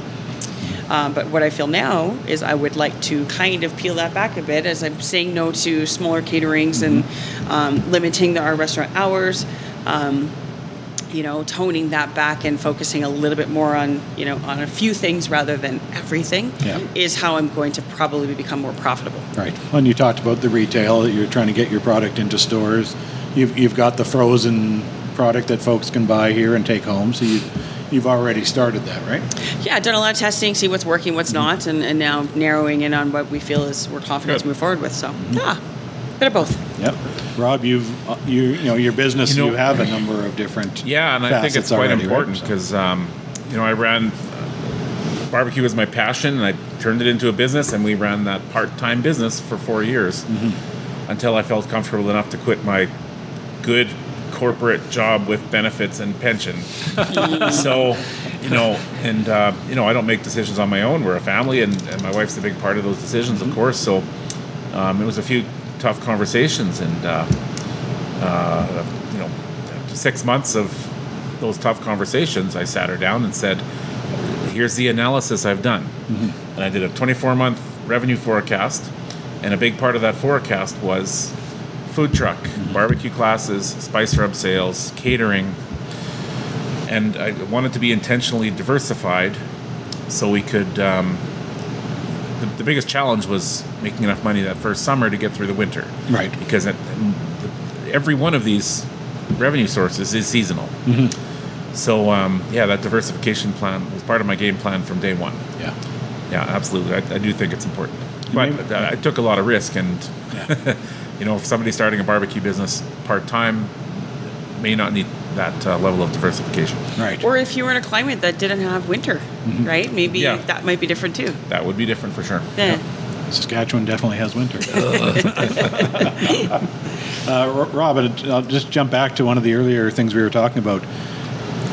Um, but what I feel now is I would like to kind of peel that back a bit as I'm saying no to smaller caterings and um, limiting the, our restaurant hours. Um, you know, toning that back and focusing a little bit more on, you know, on a few things rather than everything Yeah. is how I'm going to probably become more profitable. Right. When you talked about the retail, that you're trying to get your product into stores. You've, you've got the frozen product that folks can buy here and take home. So you've, you've already started that, right? Yeah, I've done a lot of testing, see what's working, what's not, and, and now narrowing in on what we feel is we're confident to move forward with. So, yeah, bit of both. Yep. Rob, you've uh, you you know your business. You, You have a number of different. Yeah, and I think it's quite already, right? important So- because um, you know I ran barbecue was my passion, and I turned it into a business, and we ran that part-time business for four years Mm-hmm. until I felt comfortable enough to quit my good corporate job with benefits and pension. so, you know, and uh, you know, I don't make decisions on my own. We're a family, and, and my wife's a big part of those decisions, Mm-hmm. of course. So, um, it was a few tough conversations, and uh, uh, you know, six months of those tough conversations, I sat her down and said, "Here's the analysis I've done," and I did a 24 month revenue forecast, and a big part of that forecast was food truck, barbecue classes, spice rub sales, catering, and I wanted to be intentionally diversified so we could. Um, the, the biggest challenge was making enough money that first summer to get through the winter Right. because it, every one of these revenue sources is seasonal. So um, yeah, that diversification plan was part of my game plan from day one. Yeah. Yeah, absolutely. I, I do think it's important, but uh, I took a lot of risk, and Yeah. you know, if somebody starting a barbecue business part time may not need that uh, level of diversification. Right. Or if you were in a climate that didn't have winter, right? Maybe Yeah. that might be different too. That would be different for sure. Yeah. Saskatchewan definitely has winter. uh, Rob, I'll just jump back to one of the earlier things we were talking about.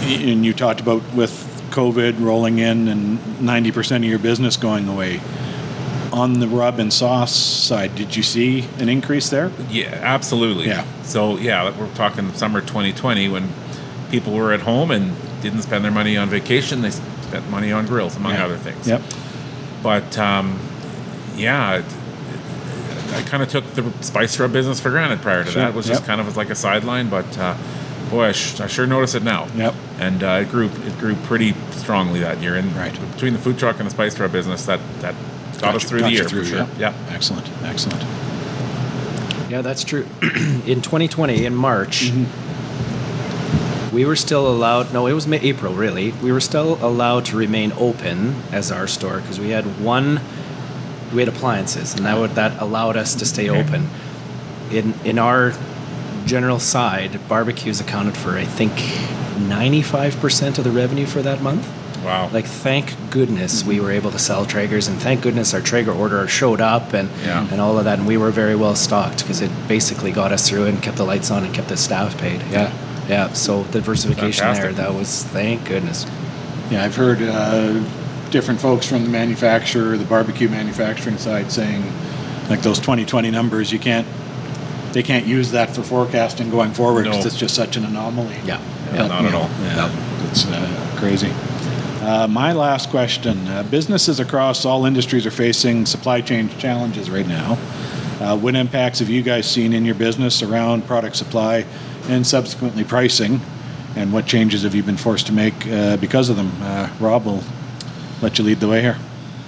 And you talked about with COVID rolling in and 90% of your business going away. On the rub and sauce side, did you see an increase there? Yeah, absolutely. Yeah. So yeah, we're talking summer 2020 when people were at home and didn't spend their money on vacation. They spent money on grills, among Yeah. other things. Yep. But um, yeah, it, it, I kind of took the spice rub business for granted prior to Sure. that. It was just kind of like a sideline, but uh, boy, I, sh- I sure notice it now. Yep. And uh, it grew it grew pretty strongly that year. And Right. between the food truck and the spice rub business, that that got, us through got the year through, for sure. yeah. Yeah. Excellent. Excellent. Yeah, that's true. in 2020, in March, mm-hmm. we were still allowed. No, it was May, April. Really, we were still allowed to remain open as our store because we had one. We had appliances, and that would that allowed us to stay open. In in our general side, barbecues accounted for I think 95 percent of the revenue for that month. Wow. Like, thank goodness we were able to sell Traegers, and thank goodness our Traeger order showed up and Yeah. and all of that, and we were very well stocked because it basically got us through and kept the lights on and kept the staff paid. Yeah, yeah. So the diversification Fantastic. there, that was thank goodness. Yeah, I've heard uh, different folks from the manufacturer, the barbecue manufacturing side, saying like those 2020 numbers, you can't, they can't use that for forecasting going forward because No. it's just such an anomaly. Yeah, Yeah, not at all. Yeah, it's uh, crazy. Uh, my last question: uh, Businesses across all industries are facing supply chain challenges right now. Uh, what impacts have you guys seen in your business around product supply and subsequently pricing? And what changes have you been forced to make uh, because of them? Uh, Rob will let you lead the way here.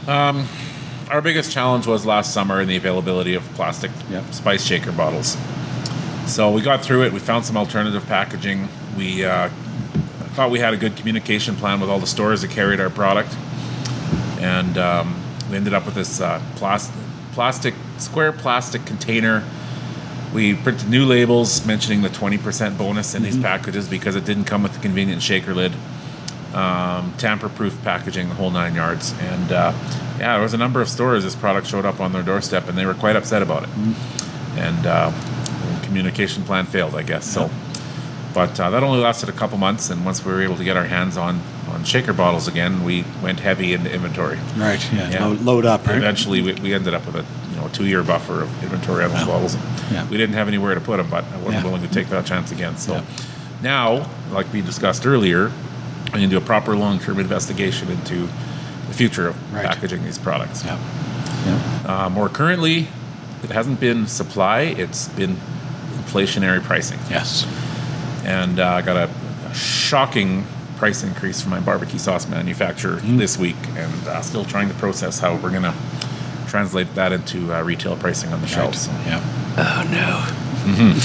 Our biggest challenge was last summer in the availability of plastic Yep. spice shaker bottles. So we got through it. We found some alternative packaging. We uh, thought we had a good communication plan with all the stores that carried our product, and um, we ended up with this uh, plastic, plastic square plastic container. We printed new labels mentioning the 20% bonus in these packages because it didn't come with a convenient shaker lid um, tamper-proof packaging, the whole nine yards. And uh, yeah, there was a number of stores this product showed up on their doorstep, and they were quite upset about it. And uh, communication plan failed, I guess. So, but uh, that only lasted a couple months, and once we were able to get our hands on on shaker bottles again, we went heavy into inventory. Right. Yeah. Load, load up. Right. Eventually, we, we ended up with a you know two year buffer of inventory on those bottles. Yeah. We didn't have anywhere to put them, but I wasn't Yeah. willing to take that chance again. So Yeah. now, like we discussed earlier, I'm going to do a proper long term investigation into the future of Right. packaging these products. Yeah. Yeah. Uh, more currently, it hasn't been supply; it's been inflationary pricing. Yes. And uh, I got a, a shocking price increase from my barbecue sauce manufacturer Mm-hmm. this week, and uh, still trying to process how we're going to translate that into uh, retail pricing on the shelves. So, Yeah. Oh no. Mm-hmm.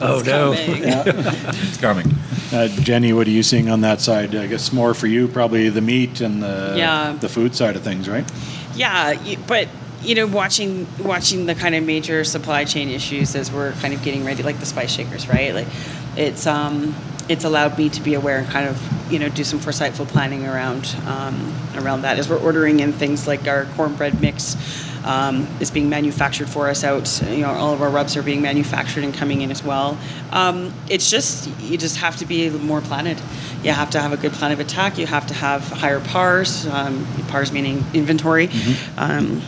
oh no. it's coming. Uh, Jenny, what are you seeing on that side? I guess more for you, probably the meat and the Yeah. the food side of things, right? Yeah, but you know, watching watching the kind of major supply chain issues as we're kind of getting ready, like the spice shakers, right? Like, it's um, it's allowed me to be aware and kind of you know do some foresightful planning around um, around that as we're ordering in things like our cornbread mix. Um, is being manufactured for us out. You know, all of our rubs are being manufactured and coming in as well. Um, it's just you just have to be more planned. You have to have a good plan of attack. You have to have higher pars. Um, pars meaning inventory. Um,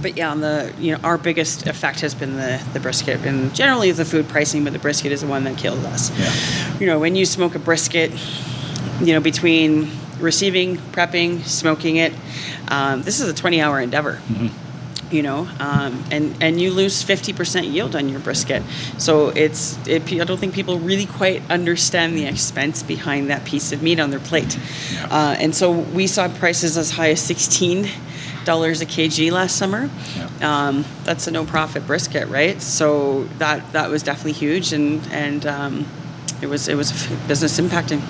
but yeah, on the you know our biggest effect has been the the brisket, and generally the food pricing, but the brisket is the one that kills us. Yeah. You know, when you smoke a brisket, you know between receiving, prepping, smoking it, um, this is a twenty hour endeavor. You know, um, and and you lose fifty percent yield on your brisket, so it's it, I don't think people really quite understand the expense behind that piece of meat on their plate, uh, and so we saw prices as high as sixteen dollars a kg last summer. Um, that's a no profit brisket, right? So that that was definitely huge, and and um, it was it was business impacting.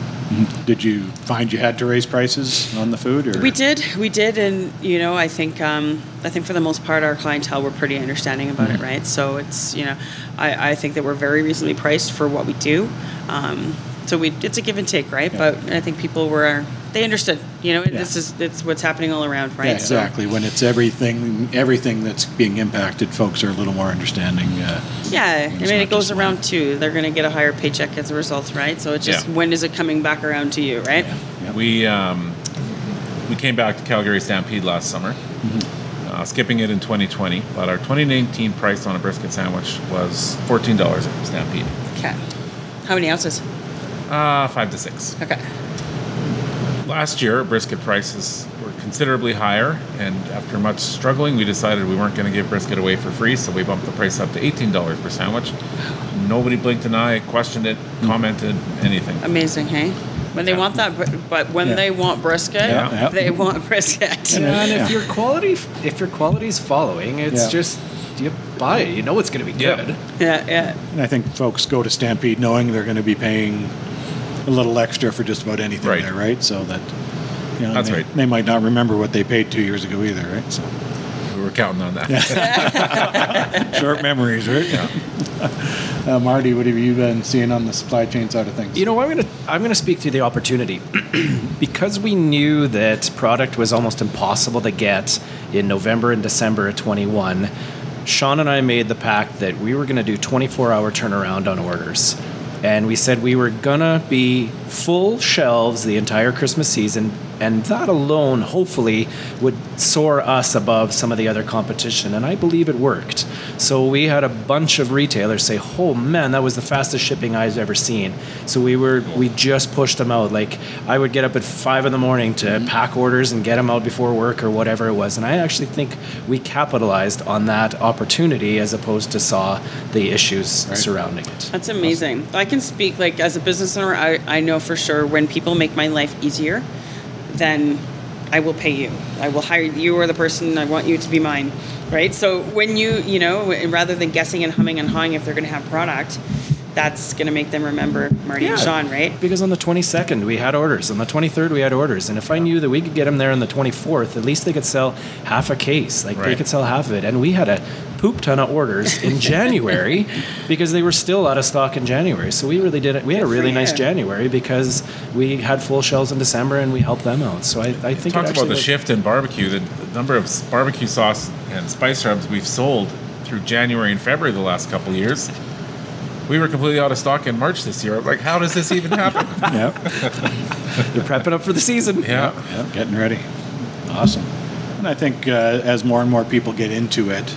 Did you find you had to raise prices on the food, or We did, we did, and you know, I think um, I think for the most part, our clientele were pretty understanding about it, right? So it's you know, I, I think that we're very reasonably priced for what we do. Um, so we it's a give and take, right? But I think people were they understood. You know, this is it's what's happening all around, right? Yeah, So- exactly. When it's everything, everything that's being impacted, folks are a little more understanding. Uh, Yeah, I mean, it goes just around too. They're going to get a higher paycheck as a result, right? So it's just Yeah. when is it coming back around to you, right? We um, we came back to Calgary Stampede last summer, uh, skipping it in 2020. But our 2019 price on a brisket sandwich was $14 at Stampede, Okay. How many ounces? uh, five to six. Okay. Last year, brisket prices were considerably higher, and after much struggling, we decided we weren't going to give brisket away for free, so we bumped the price up to $18 per sandwich. Nobody blinked an eye, questioned it, mm. commented, anything. Amazing, hey? When they want that, but when Yeah. they want brisket, Yeah, yeah. they want brisket. Yeah, and Yeah. if your quality, if your quality's following, it's Yeah. just you buy it. You know it's going to be good. Yeah, yeah. and I think folks go to Stampede knowing they're going to be paying a little extra for just about anything Right. there, right? So that you know, That's they, right. They might not remember what they paid two years ago either, right? So We were counting on that. short memories, right? Yeah. uh, Marty, what have you been seeing on the supply chain side of things? You know, I'm gonna I'm gonna speak to the opportunity because we knew that product was almost impossible to get in November and December of 21. Sean and I made the pact that we were gonna do 24 hour turnaround on orders, and we said we were gonna be full shelves the entire Christmas season, and that alone hopefully would soar us above some of the other competition, and I believe it worked. So we had a bunch of retailers say, "Oh man, that was the fastest shipping I've ever seen." So we were we just pushed them out. Like I would get up at five in the morning to mm-hmm. pack orders and get them out before work or whatever it was, and I actually think we capitalized on that opportunity as opposed to saw the issues surrounding it. That's amazing. I can speak like as a business owner, I, I know for sure when people make my life easier, then I will pay you. I will hire you or the person I want you to be mine. Right? So when you, you know, rather than guessing and humming and hawing if they're going to have product, that's going to make them remember Marty and Sean, right? Because on the 22nd we had orders, on the 23rd we had orders, and if I knew that we could get them there on the 24th, at least they could sell half a case. Like they could sell half of it, and we had a poop ton of orders in January because they were still out of stock in January. So we really did it. We had a really nice. January because we had full shelves in December and we helped them out. So I, I think it Talks about the was- shift in barbecue. The, the number of barbecue sauce and spice rubs we've sold through January and February the last couple of years. We were completely out of stock in March this year. I'm like, how does this even happen? Yep. They're prepping up for the season. yeah. Yep, getting ready. Awesome. And I think uh, as more and more people get into it,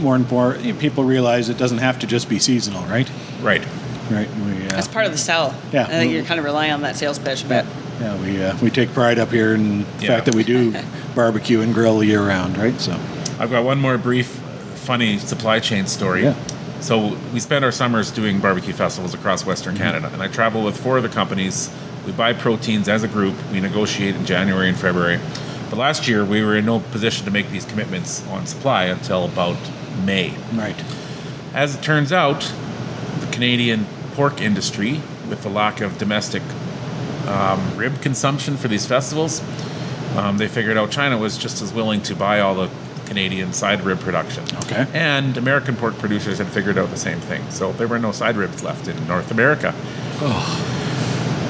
more and more people realize it doesn't have to just be seasonal, right? Right. Right. We, uh, That's part of the sell. Yeah. I think you're kind of relying on that sales pitch a bit. yeah, we uh, we take pride up here in the Yeah. fact that we do barbecue and grill year round, right? So I've got one more brief, funny supply chain story. Yeah. So we spend our summers doing barbecue festivals across Western Canada, and I travel with four of the companies. We buy proteins as a group. We negotiate in January and February. But last year, we were in no position to make these commitments on supply until about May. right. As it turns out, the Canadian pork industry, with the lack of domestic um, rib consumption for these festivals, um, they figured out China was just as willing to buy all the Canadian side rib production. Okay. And American pork producers had figured out the same thing. So there were no side ribs left in North America.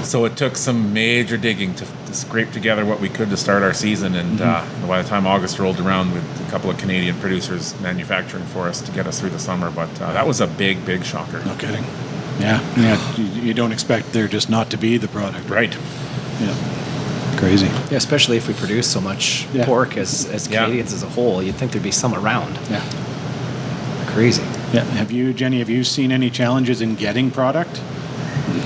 So it took some major digging to, to scrape together what we could to start our season. And uh, by the time August rolled around, with a couple of Canadian producers manufacturing for us to get us through the summer. But uh, that was a big, big shocker. No kidding. Yeah. Yeah. You, you don't expect there just not to be the product. Right. Yeah. Crazy. Yeah, especially if we produce so much Yeah. pork as, as Yeah. Canadians as a whole, you'd think there'd be some around. Yeah. Crazy. Yeah. Have you, Jenny? Have you seen any challenges in getting product?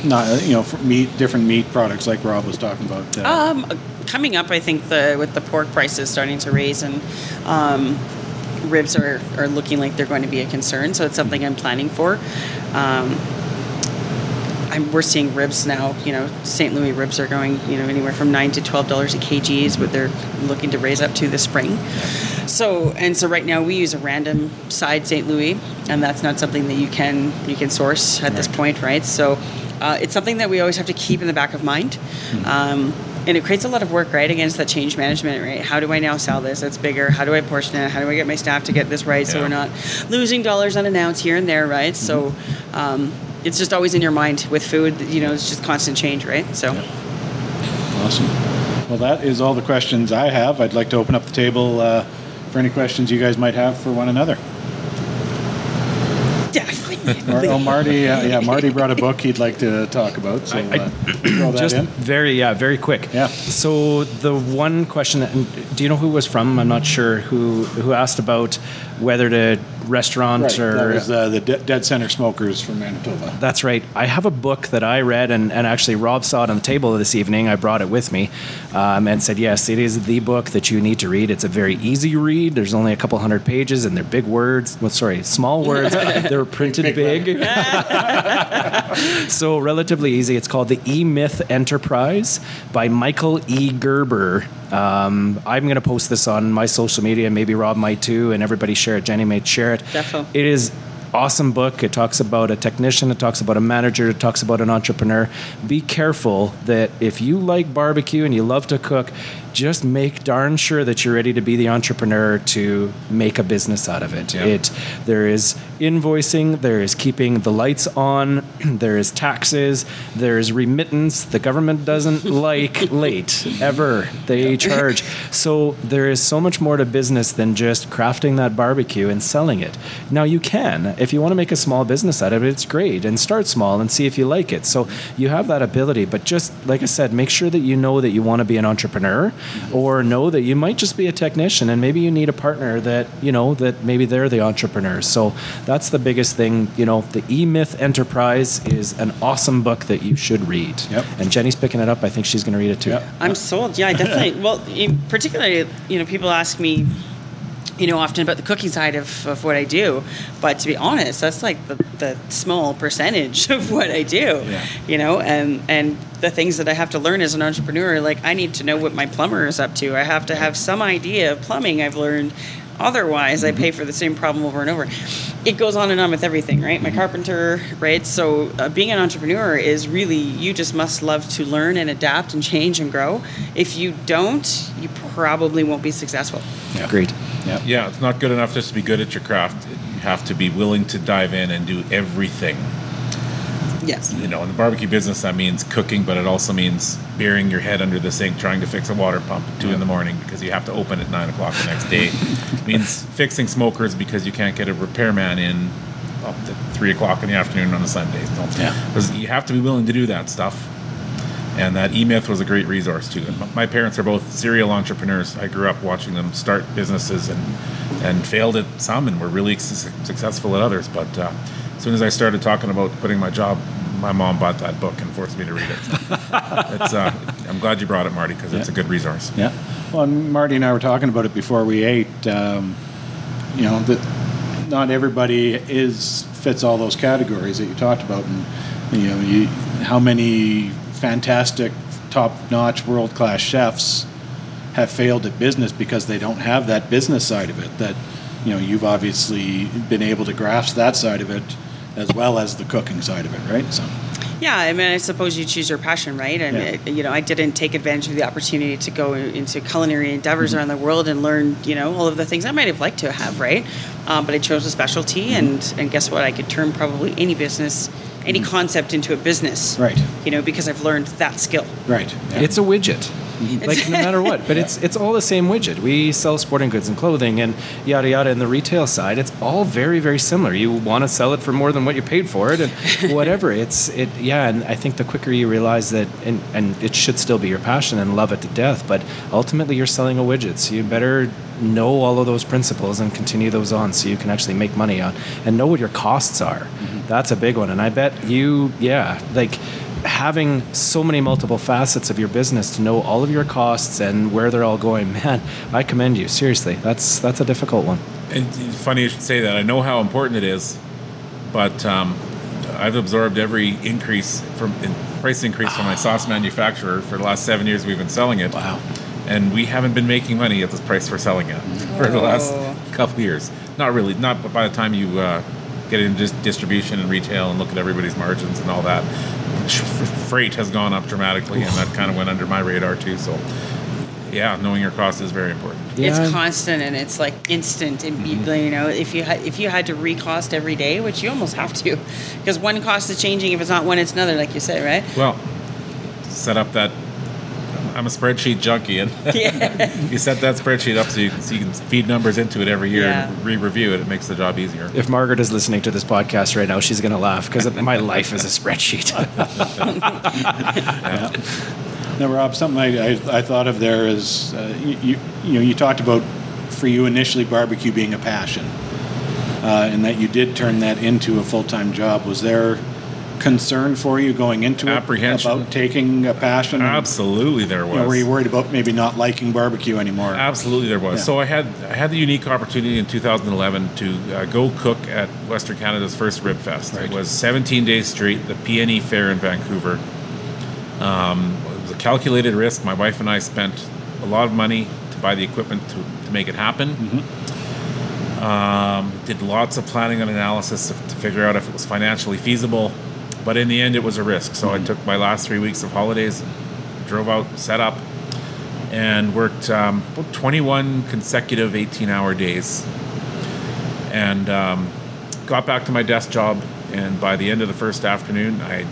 Not uh, you know, meat, different meat products like Rob was talking about. Uh, Um, coming up, I think the with the pork prices starting to raise and um, ribs are, are looking like they're going to be a concern. So it's something I'm planning for. Um, I'm, we're seeing ribs now. You know, St. Louis ribs are going you know anywhere from nine to twelve dollars a kg is what they're looking to raise up to this spring. So and so right now we use a random side St. Louis, and that's not something that you can you can source at this point, right? So uh, it's something that we always have to keep in the back of mind. Um, and it creates a lot of work, right? Against that change management, right? How do I now sell this? It's bigger. How do I portion it? How do I get my staff to get this right so we're not losing dollars unannounced here and there, right? So um, it's just always in your mind with food. You know, it's just constant change, right? So. Awesome. Well, that is all the questions I have. I'd like to open up the table uh, for any questions you guys might have for one another. Or, oh, Marty, uh, yeah, Marty brought a book he'd like to talk about. So I- uh, throw that Just in. very, yeah, very quick. Yeah. So the one question, and do you know who it was from? I'm not sure who who asked about whether to restaurants Right, or that was uh, the De- Dead Center Smokers from Manitoba. That's right. I have a book that I read, and, and actually Rob saw it on the table this evening. I brought it with me um, and said, yes, it is the book that you need to read. It's a very easy read. There's only a couple hundred pages, and they're big words. Well, sorry, small words. they're printed big. so relatively easy. It's called The E Myth Enterprise by Michael E. Gerber. Um, I'm going to post this on my social media. Maybe Rob might too, and everybody share it. Jenny might share it. Defo. It is awesome book. It talks about a technician, it talks about a manager, it talks about an entrepreneur. Be careful that if you like barbecue and you love to cook, just make darn sure that you're ready to be the entrepreneur to make a business out of it. Yeah. It there is invoicing, there is keeping the lights on, there is taxes, there is remittance. The government doesn't like late ever. They charge. So there is so much more to business than just crafting that barbecue and selling it. Now you can, if you want to make a small business out of it, it's great and start small and see if you like it. So you have that ability, but just like I said, make sure that you know that you want to be an entrepreneur or know that you might just be a technician and maybe you need a partner that, you know, that maybe they're the entrepreneurs So that's the biggest thing, you know, the E Myth Enterprise is an awesome book that you should read. Yep. And Jenny's picking it up. I think she's going to read it too. Yep. I'm sold. Yeah, I definitely. well, particularly, you know, people ask me, you know, often about the cooking side of, of what I do. But to be honest, that's like the, the small percentage of what I do. Yeah. You know, and and the things that I have to learn as an entrepreneur, like I need to know what my plumber is up to. I have to have some idea of plumbing. I've learned. Otherwise, I pay for the same problem over and over. It goes on and on with everything, right? My carpenter, right? So, uh, being an entrepreneur is really you just must love to learn and adapt and change and grow. If you don't, you probably won't be successful. Yeah. Agreed. Yeah. Yeah, it's not good enough just to be good at your craft. You have to be willing to dive in and do everything. Yes. You know, in the barbecue business, that means cooking, but it also means burying your head under the sink trying to fix a water pump at two in the morning because you have to open at nine o'clock the next day. it means fixing smokers because you can't get a repairman in up to three o'clock in the afternoon on a Sunday. So Yeah. 'cause you have to be willing to do that stuff. And that E-Myth was a great resource too. And my parents are both serial entrepreneurs. I grew up watching them start businesses and and failed at some and were really su- successful at others. But uh, as soon as I started talking about quitting my job, my mom bought that book and forced me to read it. it's, uh, I'm glad you brought it, Marty, because it's a good resource. Yeah. Well, and Marty and I were talking about it before we ate. Um, you know that not everybody is fits all those categories that you talked about, and you know you, how many fantastic, top-notch, world-class chefs have failed at business because they don't have that business side of it. That you know you've obviously been able to grasp that side of it as well as the cooking side of it, right? So. Yeah, I mean, I suppose you choose your passion, right? And Yeah. it, you know, I didn't take advantage of the opportunity to go into culinary endeavors Mm-hmm. around the world and learn, you know, all of the things I might have liked to have, right? Um, but I chose a specialty, Mm-hmm. and and guess what? I could turn probably any business, any concept into a business, Mm-hmm. Right. You know, because I've learned that skill. Right. Yeah. It's a widget. Like no matter what, but it's it's all the same widget. We sell sporting goods and clothing and yada yada. In the retail side, it's all very very similar. You want to sell it for more than what you paid for it, and whatever. It's it yeah. And I think the quicker you realize that, and and it should still be your passion and love it to death, but ultimately you're selling a widget, so you better know all of those principles and continue those on, so you can actually make money on and know what your costs are. Mm-hmm. That's a big one, and I bet you yeah like having so many multiple facets of your business to know all of your costs and where they're all going man i commend you seriously that's that's a difficult one And it's funny you should say that. I know how important it is, but um, I've absorbed every increase from in price increase from my sauce manufacturer for the last seven years. We've been selling it. Wow. And we haven't been making money at this price we're selling it for the last couple years. Not really. Not but by the time you uh, get into distribution and retail and look at everybody's margins and all that, sh- freight has gone up dramatically, and that kind of went under my radar too. So, yeah, knowing your cost is very important. It's constant and it's like instant. And you- mm-hmm. you know, if you had if you had to recost every day, which you almost have to, because one cost is changing. If it's not one, it's another, like you said, right? Well, set up that. I'm a spreadsheet junkie, and Yeah. you set that spreadsheet up so you, can, so you can feed numbers into it every year Yeah. and re-review it. It makes the job easier. if margaret is listening to this podcast right now she's going to laugh because my life is a spreadsheet Now, Rob, something I, I, I thought of there is, uh, you, you, you know, you talked about for you initially barbecue being a passion, uh, and that you did turn that into a full time job. Was there concern for you going into Apprehension. it about taking a passion? Absolutely, there you was. know, were you worried about maybe not liking barbecue anymore? Absolutely, there was. Yeah. So I had I had the unique opportunity in 2011 to uh, go cook at Western Canada's first Rib Fest. Right. It was 17 days straight, the PNE Fair in Vancouver. Um, it was a calculated risk. My wife and I spent a lot of money to buy the equipment to, to make it happen. Mm-hmm. Um, did lots of planning and analysis to, to figure out if it was financially feasible. But in the end, it was a risk. So Mm-hmm. I took my last three weeks of holidays, drove out, set up, and worked um, about 21 consecutive 18 hour days. And um, got back to my desk job. And by the end of the first afternoon, I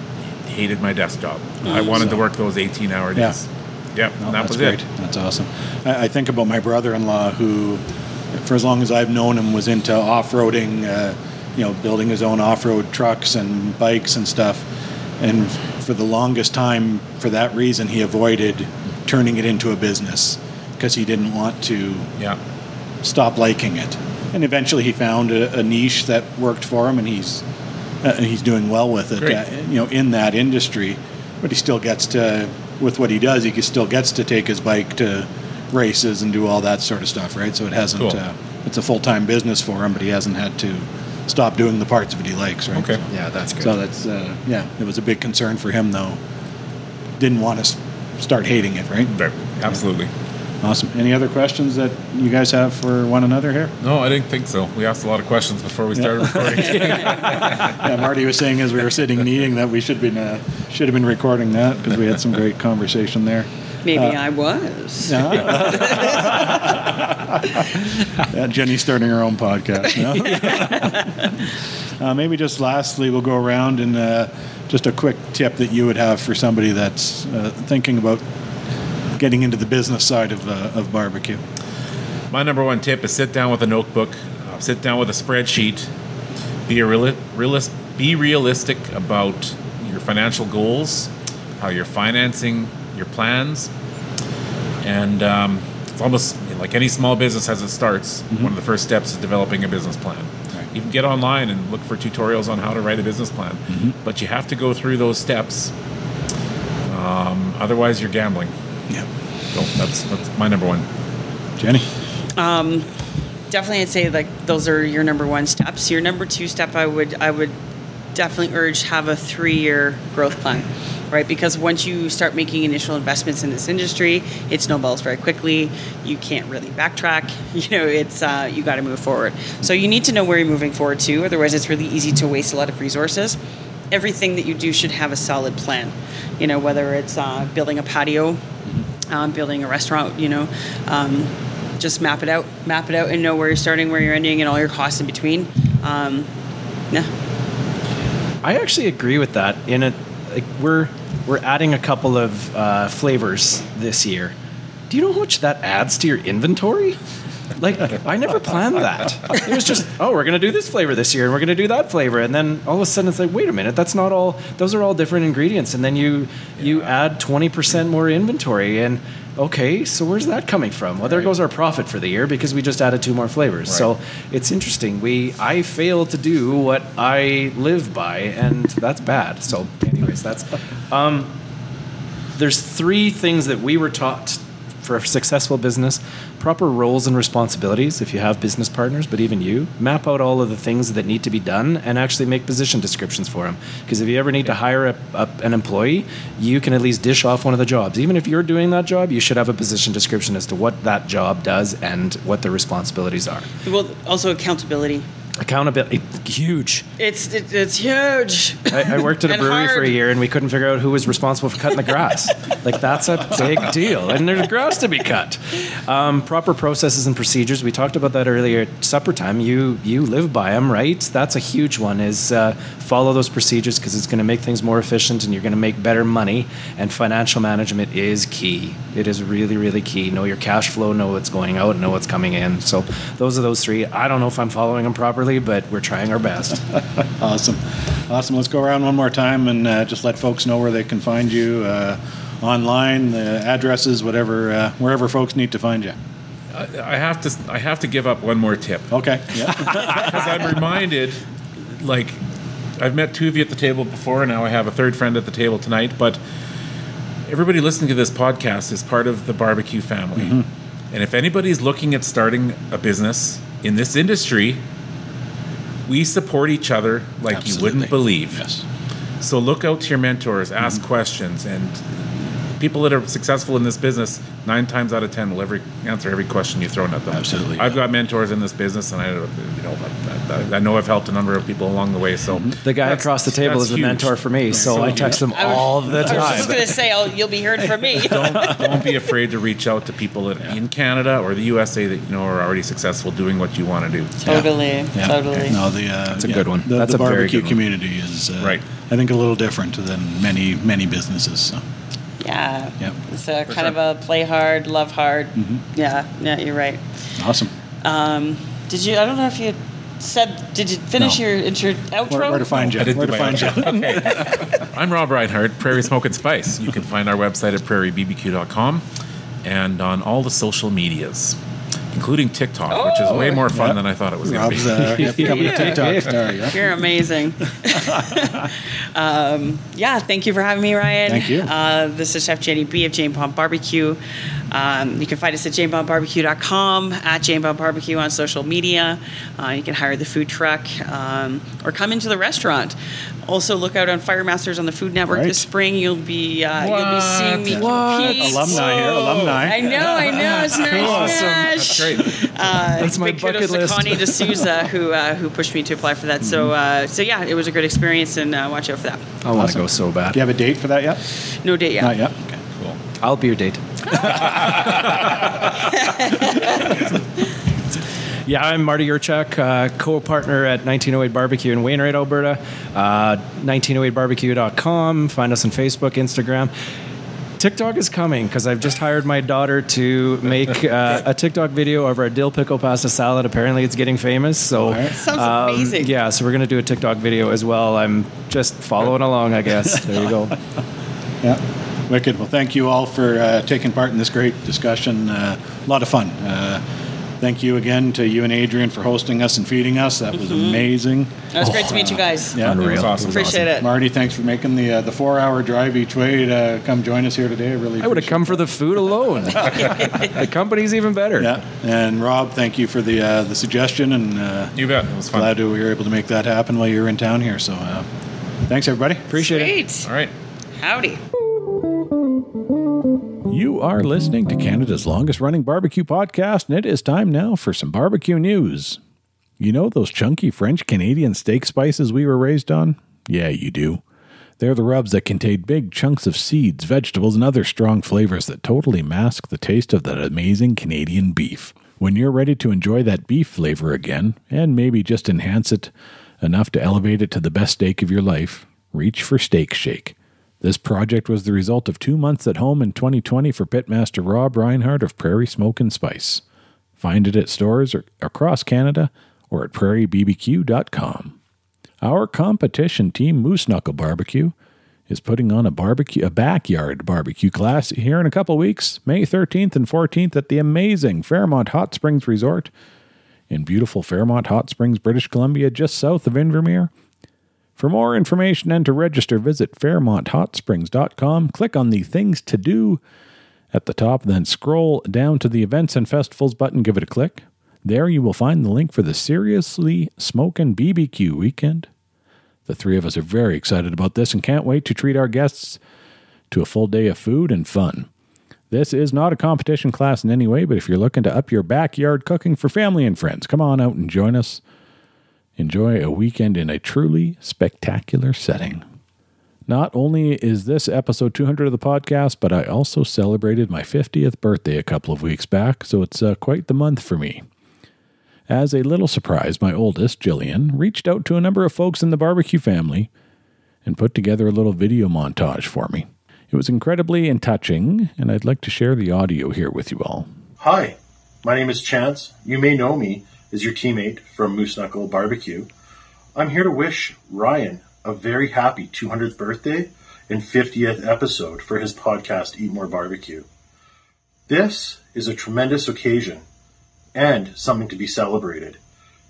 hated my desk job. I wanted to work those 18 hour Yeah. days. Yep, No, that that's was great. it. That's awesome. I, I think about my brother-in-law who, for as long as I've known him, was into off-roading. Uh, you know, building his own off-road trucks and bikes and stuff. And for the longest time, for that reason, he avoided turning it into a business because he didn't want to Yeah. stop liking it. And eventually, he found a, a niche that worked for him, and he's uh, and he's doing well with it. Uh, you know, in that industry, but he still gets to with what he does. He still gets to take his bike to races and do all that sort of stuff, right? So it hasn't. Cool. Uh, it's a full time business for him, but he hasn't had to stop doing the parts of it he likes, right? Okay. yeah that's good So that's uh, yeah, it was a big concern for him though. Didn't want to start hating it, right? Right. Absolutely. Awesome. Any other questions that you guys have for one another here? No, I didn't think so. We asked a lot of questions before we started recording. yeah, Marty was saying as we were sitting and eating that we should been uh, should have been recording that because we had some great conversation there. Maybe Uh, I was. yeah, Jenny's starting her own podcast now. uh, maybe just lastly, we'll go around and uh, just a quick tip that you would have for somebody that's uh, thinking about getting into the business side of, uh, of barbecue. My number one tip is sit down with a notebook, uh, sit down with a spreadsheet, be a reali- realist, be realistic about your financial goals, how you're financing your plans, and um, it's almost like any small business as it starts. One of the first steps is developing a business plan. You can get online and look for tutorials on how to write a business plan, but you have to go through those steps. Um, otherwise, you're gambling. Yep. So that's that's my number one. Jenny. Um, definitely, I'd say like those are your number one steps. Your number two step, I would I would definitely urge have a three year growth plan, right? Because once you start making initial investments in this industry, it snowballs very quickly. You can't really backtrack. You know, it's uh, you got to move forward. So you need to know where you're moving forward to. Otherwise, it's really easy to waste a lot of resources. Everything that you do should have a solid plan. You know, whether it's uh, building a patio, um, building a restaurant. You know. Um, just map it out, map it out, and know where you're starting, where you're ending, and all your costs in between. Um, yeah. I actually agree with that. In a, like we're we're adding a couple of uh, flavors this year. Do you know how much that adds to your inventory? Like I never planned that. It was just oh we're gonna do this flavor this year and we're gonna do that flavor and then all of a sudden it's like wait a minute that's not all those are all different ingredients and then you you add twenty percent more inventory and okay so where's that coming from? Well there goes our profit for the year because we just added two more flavors. So it's interesting. We I fail to do what I live by and that's bad. So anyways that's um, there's three things that we were taught for a successful business proper roles and responsibilities if you have business partners but even you. Map out all of the things that need to be done and actually make position descriptions for them because if you ever need to hire a, a, an employee you can at least dish off one of the jobs. Even if you're doing that job you should have a position description as to what that job does and what the responsibilities are. Well, also accountability. Accountability huge It's it, it's huge. I, I worked at a brewery for a year, and we couldn't figure out who was responsible for cutting the grass. like that's a big deal, and there's grass to be cut. Um, proper processes and procedures. We talked about that earlier at supper time. You you live by them, right? That's a huge one. Is uh, follow those procedures because it's going to make things more efficient, and you're going to make better money. And financial management is key. It is really really key. Know your cash flow. Know what's going out. Know what's coming in. So those are those three. I don't know if I'm following them properly, but we're trying our best. Awesome. Awesome. Let's go around one more time and uh, just let folks know where they can find you uh, online, the addresses, whatever, uh, wherever folks need to find you. I, I have to I have to give up one more tip. Okay. Yeah. because I'm reminded, like, I've met two of you at the table before, and now I have a third friend at the table tonight. But everybody listening to this podcast is part of the barbecue family. Mm-hmm. And if anybody's looking at starting a business in this industry, we support each other like you wouldn't believe. Yes. So look out to your mentors, ask Mm-hmm. questions, and people that are successful in this business, nine times out of ten, will every answer every question you throw at them. Absolutely, I've got mentors in this business, and I, you know, I, I know I've helped a number of people along the way. So Mm-hmm. The guy across the table is the huge. mentor for me, so I text him all the time. I was just gonna say, I'll, you'll be hearing from me. don't, don't be afraid to reach out to people that, in Canada or the USA that you know are already successful doing what you want to do. Totally, Yeah. totally. No, the uh, That's a yeah, good one. The, That's the a very barbecue good one. community is uh, Right. I think a little different than many many businesses. So. Yeah. Yep. It's a For kind sure. of a play hard, love hard. Mm-hmm. Yeah, yeah, you're right. Awesome. Um, did you? I don't know if you said. Did you finish No. your intro outro? Where, where to find you? I didn't Where do to my find you? own. okay. I'm Rob Reinhardt, Prairie Smoke and Spice. You can find our website at prairiebbq.com and on all the social medias. Including TikTok, which is way more fun Yep. than I thought it was going to be. uh, yep, becoming TikTok star. Yeah. You're amazing. um, yeah, thank you for having me, Ryan. Thank you. Uh, this is Chef Jenny B of Jane Bond Barbecue. Um, you can find us at janebondbarbecue.com, at Jane Bond Barbecue on social media. Uh, you can hire the food truck um, or come into the restaurant. Also, look out on Fire Masters on the Food Network Right. this spring. You'll be uh, you'll be seeing me What? compete. Alumni here, alumni. I know, I know. It's nice. Awesome. Nash. That's great. Uh, That's my big kudos bucket to list. Connie D'Souza who uh, who pushed me to apply for that. So uh, so yeah, it was a great experience, and uh, watch out for that. I want to go so bad. Do you have a date for that yet? No date yet. Not yet. Okay. Cool. I'll be your date. yeah, I'm Marty Yurchak, uh, co-partner at 1908 Barbecue in Wainwright, Alberta. Uh, 1908barbecue.com. Find us on Facebook, Instagram. TikTok is coming because I've just hired my daughter to make uh, a TikTok video of our dill pickle pasta salad. Apparently, it's getting famous. So. Sounds um, amazing. yeah, so we're gonna do a TikTok video as well. I'm just following along, I guess. There you go. Yeah. Wicked. Well, thank you all for uh, taking part in this great discussion. Uh, a lot of fun. Uh, thank you again to you and Adrian for hosting us and feeding us. That was amazing. That was great to meet you guys. Yeah. It was awesome. Appreciate it. Marty, thanks for making the uh, the four hour drive each way to come join us here today. I really I would have appreciate come for the food alone. the company's even better. Yeah. And Rob, thank you for the uh, the suggestion and uh, You bet. It was fun. glad that we were able to make that happen while you were in town here. So uh, thanks everybody. Appreciate it. All right. Howdy. You are listening to Canada's longest running barbecue podcast, and it is time now for some barbecue news. You know those chunky French Canadian steak spices we were raised on? Yeah, you do. They're the rubs that contain big chunks of seeds, vegetables, and other strong flavors that totally mask the taste of that amazing Canadian beef. When you're ready to enjoy that beef flavor again, and maybe just enhance it enough to elevate it to the best steak of your life, reach for Steak Shake. This project was the result of two months at home in 2020 for pitmaster Rob Reinhardt of Prairie Smoke and Spice. Find it at stores or across Canada or at prairiebbq.com. Our competition team, Moose Knuckle Barbecue, is putting on a barbecue, a backyard barbecue class here in a couple weeks, May 13th and 14th at the amazing Fairmont Hot Springs Resort in beautiful Fairmont Hot Springs, British Columbia, just south of Invermere. For more information and to register, visit FairmontHotSprings.com. Click on the Things to Do at the top, then scroll down to the Events and Festivals button. Give it a click. There you will find the link for the Seriously Smokin' BBQ weekend. The three of us are very excited about this and can't wait to treat our guests to a full day of food and fun. This is not a competition class in any way, but if you're looking to up your backyard cooking for family and friends, come on out and join us. Enjoy a weekend in a truly spectacular setting. Not only is this episode 200 of the podcast, but I also celebrated my 50th birthday a couple of weeks back, so it's uh, quite the month for me. As a little surprise, my oldest, Jillian, reached out to a number of folks in the barbecue family and put together a little video montage for me. It was incredibly and touching, and I'd like to share the audio here with you all. Hi, my name is Chance. You may know me as your teammate from Moose Knuckle Barbecue. I'm here to wish Ryan a very happy 200th birthday and 50th episode for his podcast, Eat More Barbecue. This is a tremendous occasion and something to be celebrated.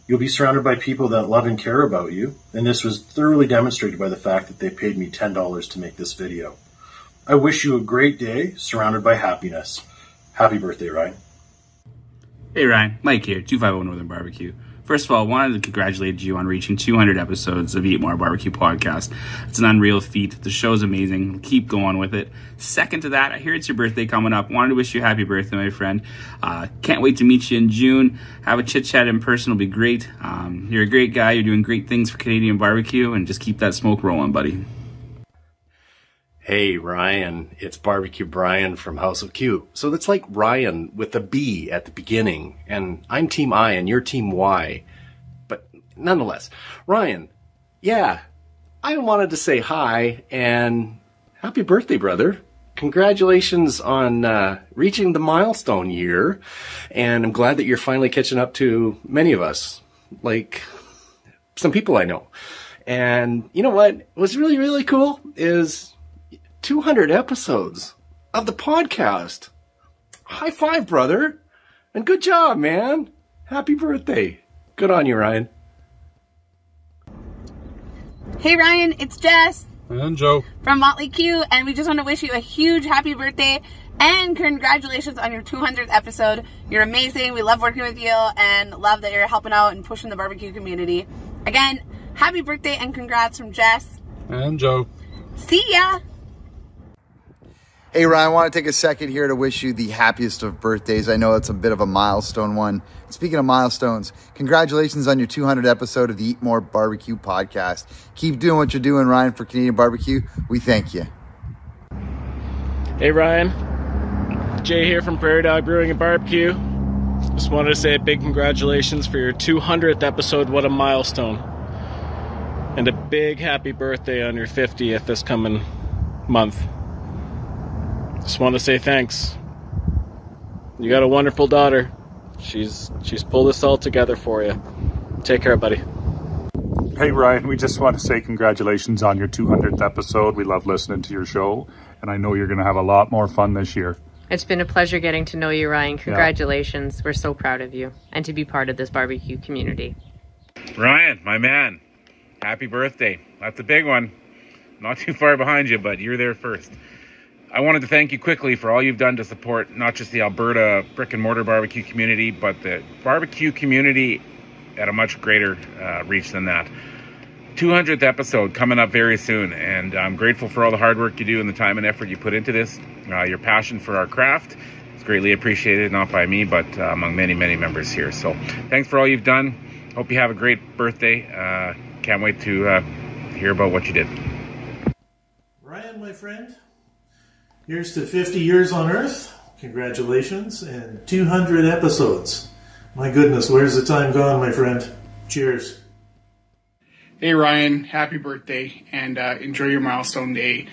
You'll be surrounded by people that love and care about you, and this was thoroughly demonstrated by the fact that they paid me $10 to make this video. I wish you a great day surrounded by happiness. Happy birthday, Ryan. Hey Ryan, Mike here, 250 Northern Barbecue. First of all, I wanted to congratulate you on reaching 200 episodes of Eat More Barbecue podcast. It's an unreal feat. The show's amazing. Keep going with it. Second to that, I hear it's your birthday coming up. Wanted to wish you a happy birthday, my friend. Uh, can't wait to meet you in June. Have a chit chat in person will be great. Um, you're a great guy. You're doing great things for Canadian barbecue, and just keep that smoke rolling, buddy. Hey Ryan, it's Barbecue Brian from House of Q. So that's like Ryan with a B at the beginning, and I'm Team I and you're Team Y. But nonetheless, Ryan, yeah, I wanted to say hi and happy birthday, brother. Congratulations on uh, reaching the milestone year, and I'm glad that you're finally catching up to many of us, like some people I know. And you know what was really, really cool is 200 episodes of the podcast. High five, brother. And good job, man. Happy birthday. Good on you, Ryan. Hey Ryan, it's Jess And Joe. from Motley Q, and we just want to wish you a huge happy birthday and congratulations on your 200th episode. You're amazing. We love working with you and love that you're helping out and pushing the barbecue community. Again, happy birthday and congrats from Jess. And Joe. See ya! Hey, Ryan, I want to take a second here to wish you the happiest of birthdays. I know it's a bit of a milestone one. Speaking of milestones, congratulations on your 200 episode of the Eat More Barbecue podcast. Keep doing what you're doing, Ryan, for Canadian barbecue. We thank you. Hey Ryan, Jay here from Prairie Dog Brewing and Barbecue. Just wanted to say a big congratulations for your 200th episode. What a milestone! And a big happy birthday on your 50th this coming month. Just want to say thanks. You got a wonderful daughter. She's she's pulled this all together for you. Take care, buddy. Hey Ryan, we just want to say congratulations on your 200th episode. We love listening to your show, and I know you're going to have a lot more fun this year. It's been a pleasure getting to know you, Ryan. Congratulations. We're so proud of you and to be part of this barbecue community. Ryan, my man, happy birthday. That's a big one. Not too far behind you, but you're there first. I wanted to thank you quickly for all you've done to support not just the Alberta brick and mortar barbecue community, but the barbecue community at a much greater uh, reach than that. 200th episode coming up very soon, and I'm grateful for all the hard work you do and the time and effort you put into this. Uh, your passion for our craft is greatly appreciated, not by me, but uh, among many, many members here. So thanks for all you've done. Hope you have a great birthday. Uh, can't wait to uh, hear about what you did. Ryan, my friend, here's to 50 years on Earth. Congratulations, and 200 episodes. My goodness, where's the time gone, my friend? Cheers. Hey Ryan, happy birthday and uh, enjoy your milestone day.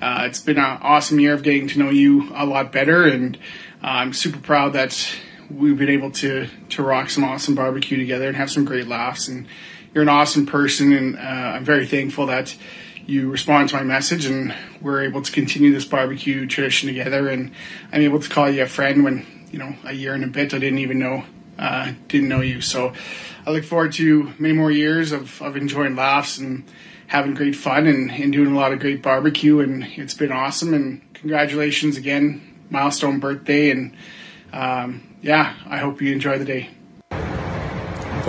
Uh, it's been an awesome year of getting to know you a lot better, and uh, I'm super proud that we've been able to to rock some awesome barbecue together and have some great laughs. And you're an awesome person, and uh, I'm very thankful that you respond to my message, and we're able to continue this barbecue tradition together. And I'm able to call you a friend when you know a year and a bit I didn't even know uh, didn't know you. So I look forward to many more years of, of enjoying laughs and having great fun and, and doing a lot of great barbecue. And it's been awesome. And congratulations again, milestone birthday. And um, yeah, I hope you enjoy the day.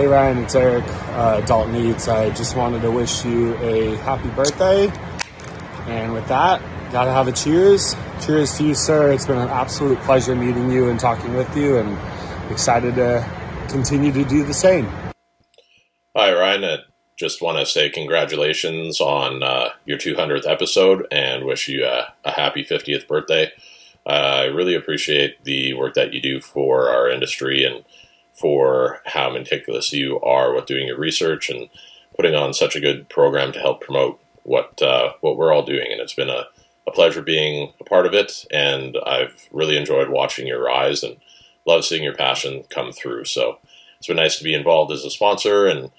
Hey Ryan, it's Eric, uh, Dalton Eats. I just wanted to wish you a happy birthday. And with that, gotta have a cheers. Cheers to you, sir. It's been an absolute pleasure meeting you and talking with you, and excited to continue to do the same. Hi, Ryan. I just want to say congratulations on uh, your 200th episode and wish you a, a happy 50th birthday. Uh, I really appreciate the work that you do for our industry and for how meticulous you are with doing your research and putting on such a good program to help promote what uh, what we're all doing. And it's been a, a pleasure being a part of it. And I've really enjoyed watching your rise and love seeing your passion come through. So it's been nice to be involved as a sponsor, and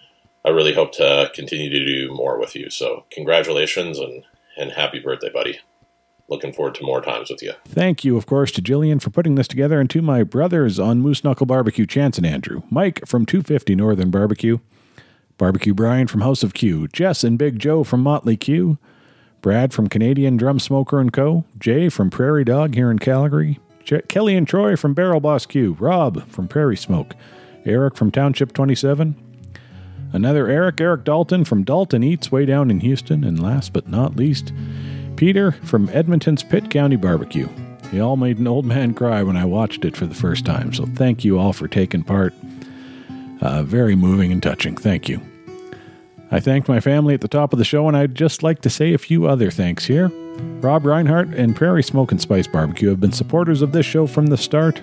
I really hope to continue to do more with you. So congratulations and, and happy birthday, buddy. Looking forward to more times with you. Thank you, of course, to Jillian for putting this together, and to my brothers on Moose Knuckle Barbecue, Chance and Andrew, Mike from 250 Northern Barbecue, Barbecue Brian from House of Q, Jess and Big Joe from Motley Q, Brad from Canadian Drum Smoker and Co., Jay from Prairie Dog here in Calgary, Kelly and Troy from Barrel Boss Q, Rob from Prairie Smoke, Eric from Township 27, another Eric, Eric Dalton from Dalton Eats way down in Houston, and last but not least, Peter from Edmonton's Pitt County Barbecue. You all made an old man cry when I watched it for the first time, so thank you all for taking part. Uh, very moving and touching. Thank you. I thanked my family at the top of the show, and I'd just like to say a few other thanks here. Rob Reinhardt and Prairie Smoke and Spice Barbecue have been supporters of this show from the start.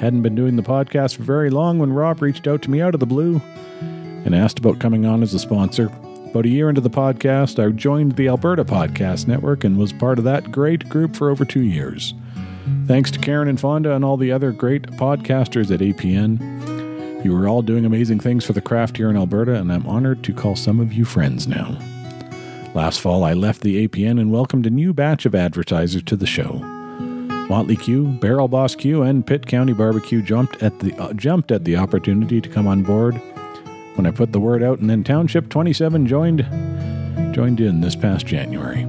Hadn't been doing the podcast for very long when Rob reached out to me out of the blue and asked about coming on as a sponsor. About a year into the podcast, I joined the Alberta Podcast Network and was part of that great group for over two years. Thanks to Karen and Fonda and all the other great podcasters at APN. You are all doing amazing things for the craft here in Alberta, and I'm honored to call some of you friends now. Last fall, I left the APN and welcomed a new batch of advertisers to the show. Motley Q, Barrel Boss Q, and Pitt County Barbecue jumped at the uh, jumped at the opportunity to come on board when I put the word out, and then Township 27 joined joined in this past January.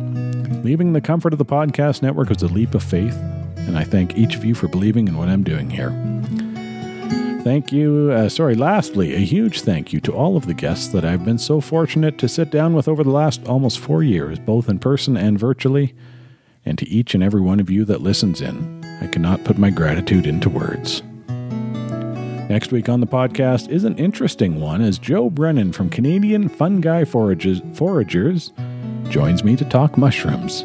Leaving the comfort of the podcast network was a leap of faith, and I thank each of you for believing in what I'm doing here. Thank you. Uh, sorry, lastly, a huge thank you to all of the guests that I've been so fortunate to sit down with over the last almost four years, both in person and virtually, and to each and every one of you that listens in. I cannot put my gratitude into words. Next week on the podcast is an interesting one as Joe Brennan from Canadian Fungi Forages, Foragers joins me to talk mushrooms.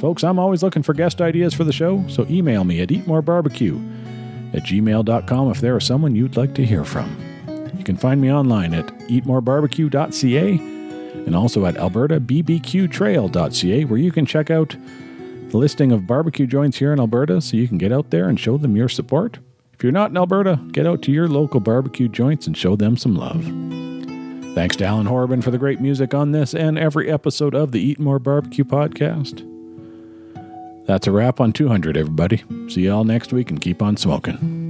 Folks, I'm always looking for guest ideas for the show, so email me at eatmorebarbecue at gmail.com if there is someone you'd like to hear from. You can find me online at eatmorebarbecue.ca and also at albertabbqtrail.ca where you can check out the listing of barbecue joints here in Alberta so you can get out there and show them your support. If you're not in Alberta, get out to your local barbecue joints and show them some love. Thanks to Alan Horabin for the great music on this and every episode of the Eat More Barbecue podcast. That's a wrap on 200, everybody. See you all next week and keep on smoking.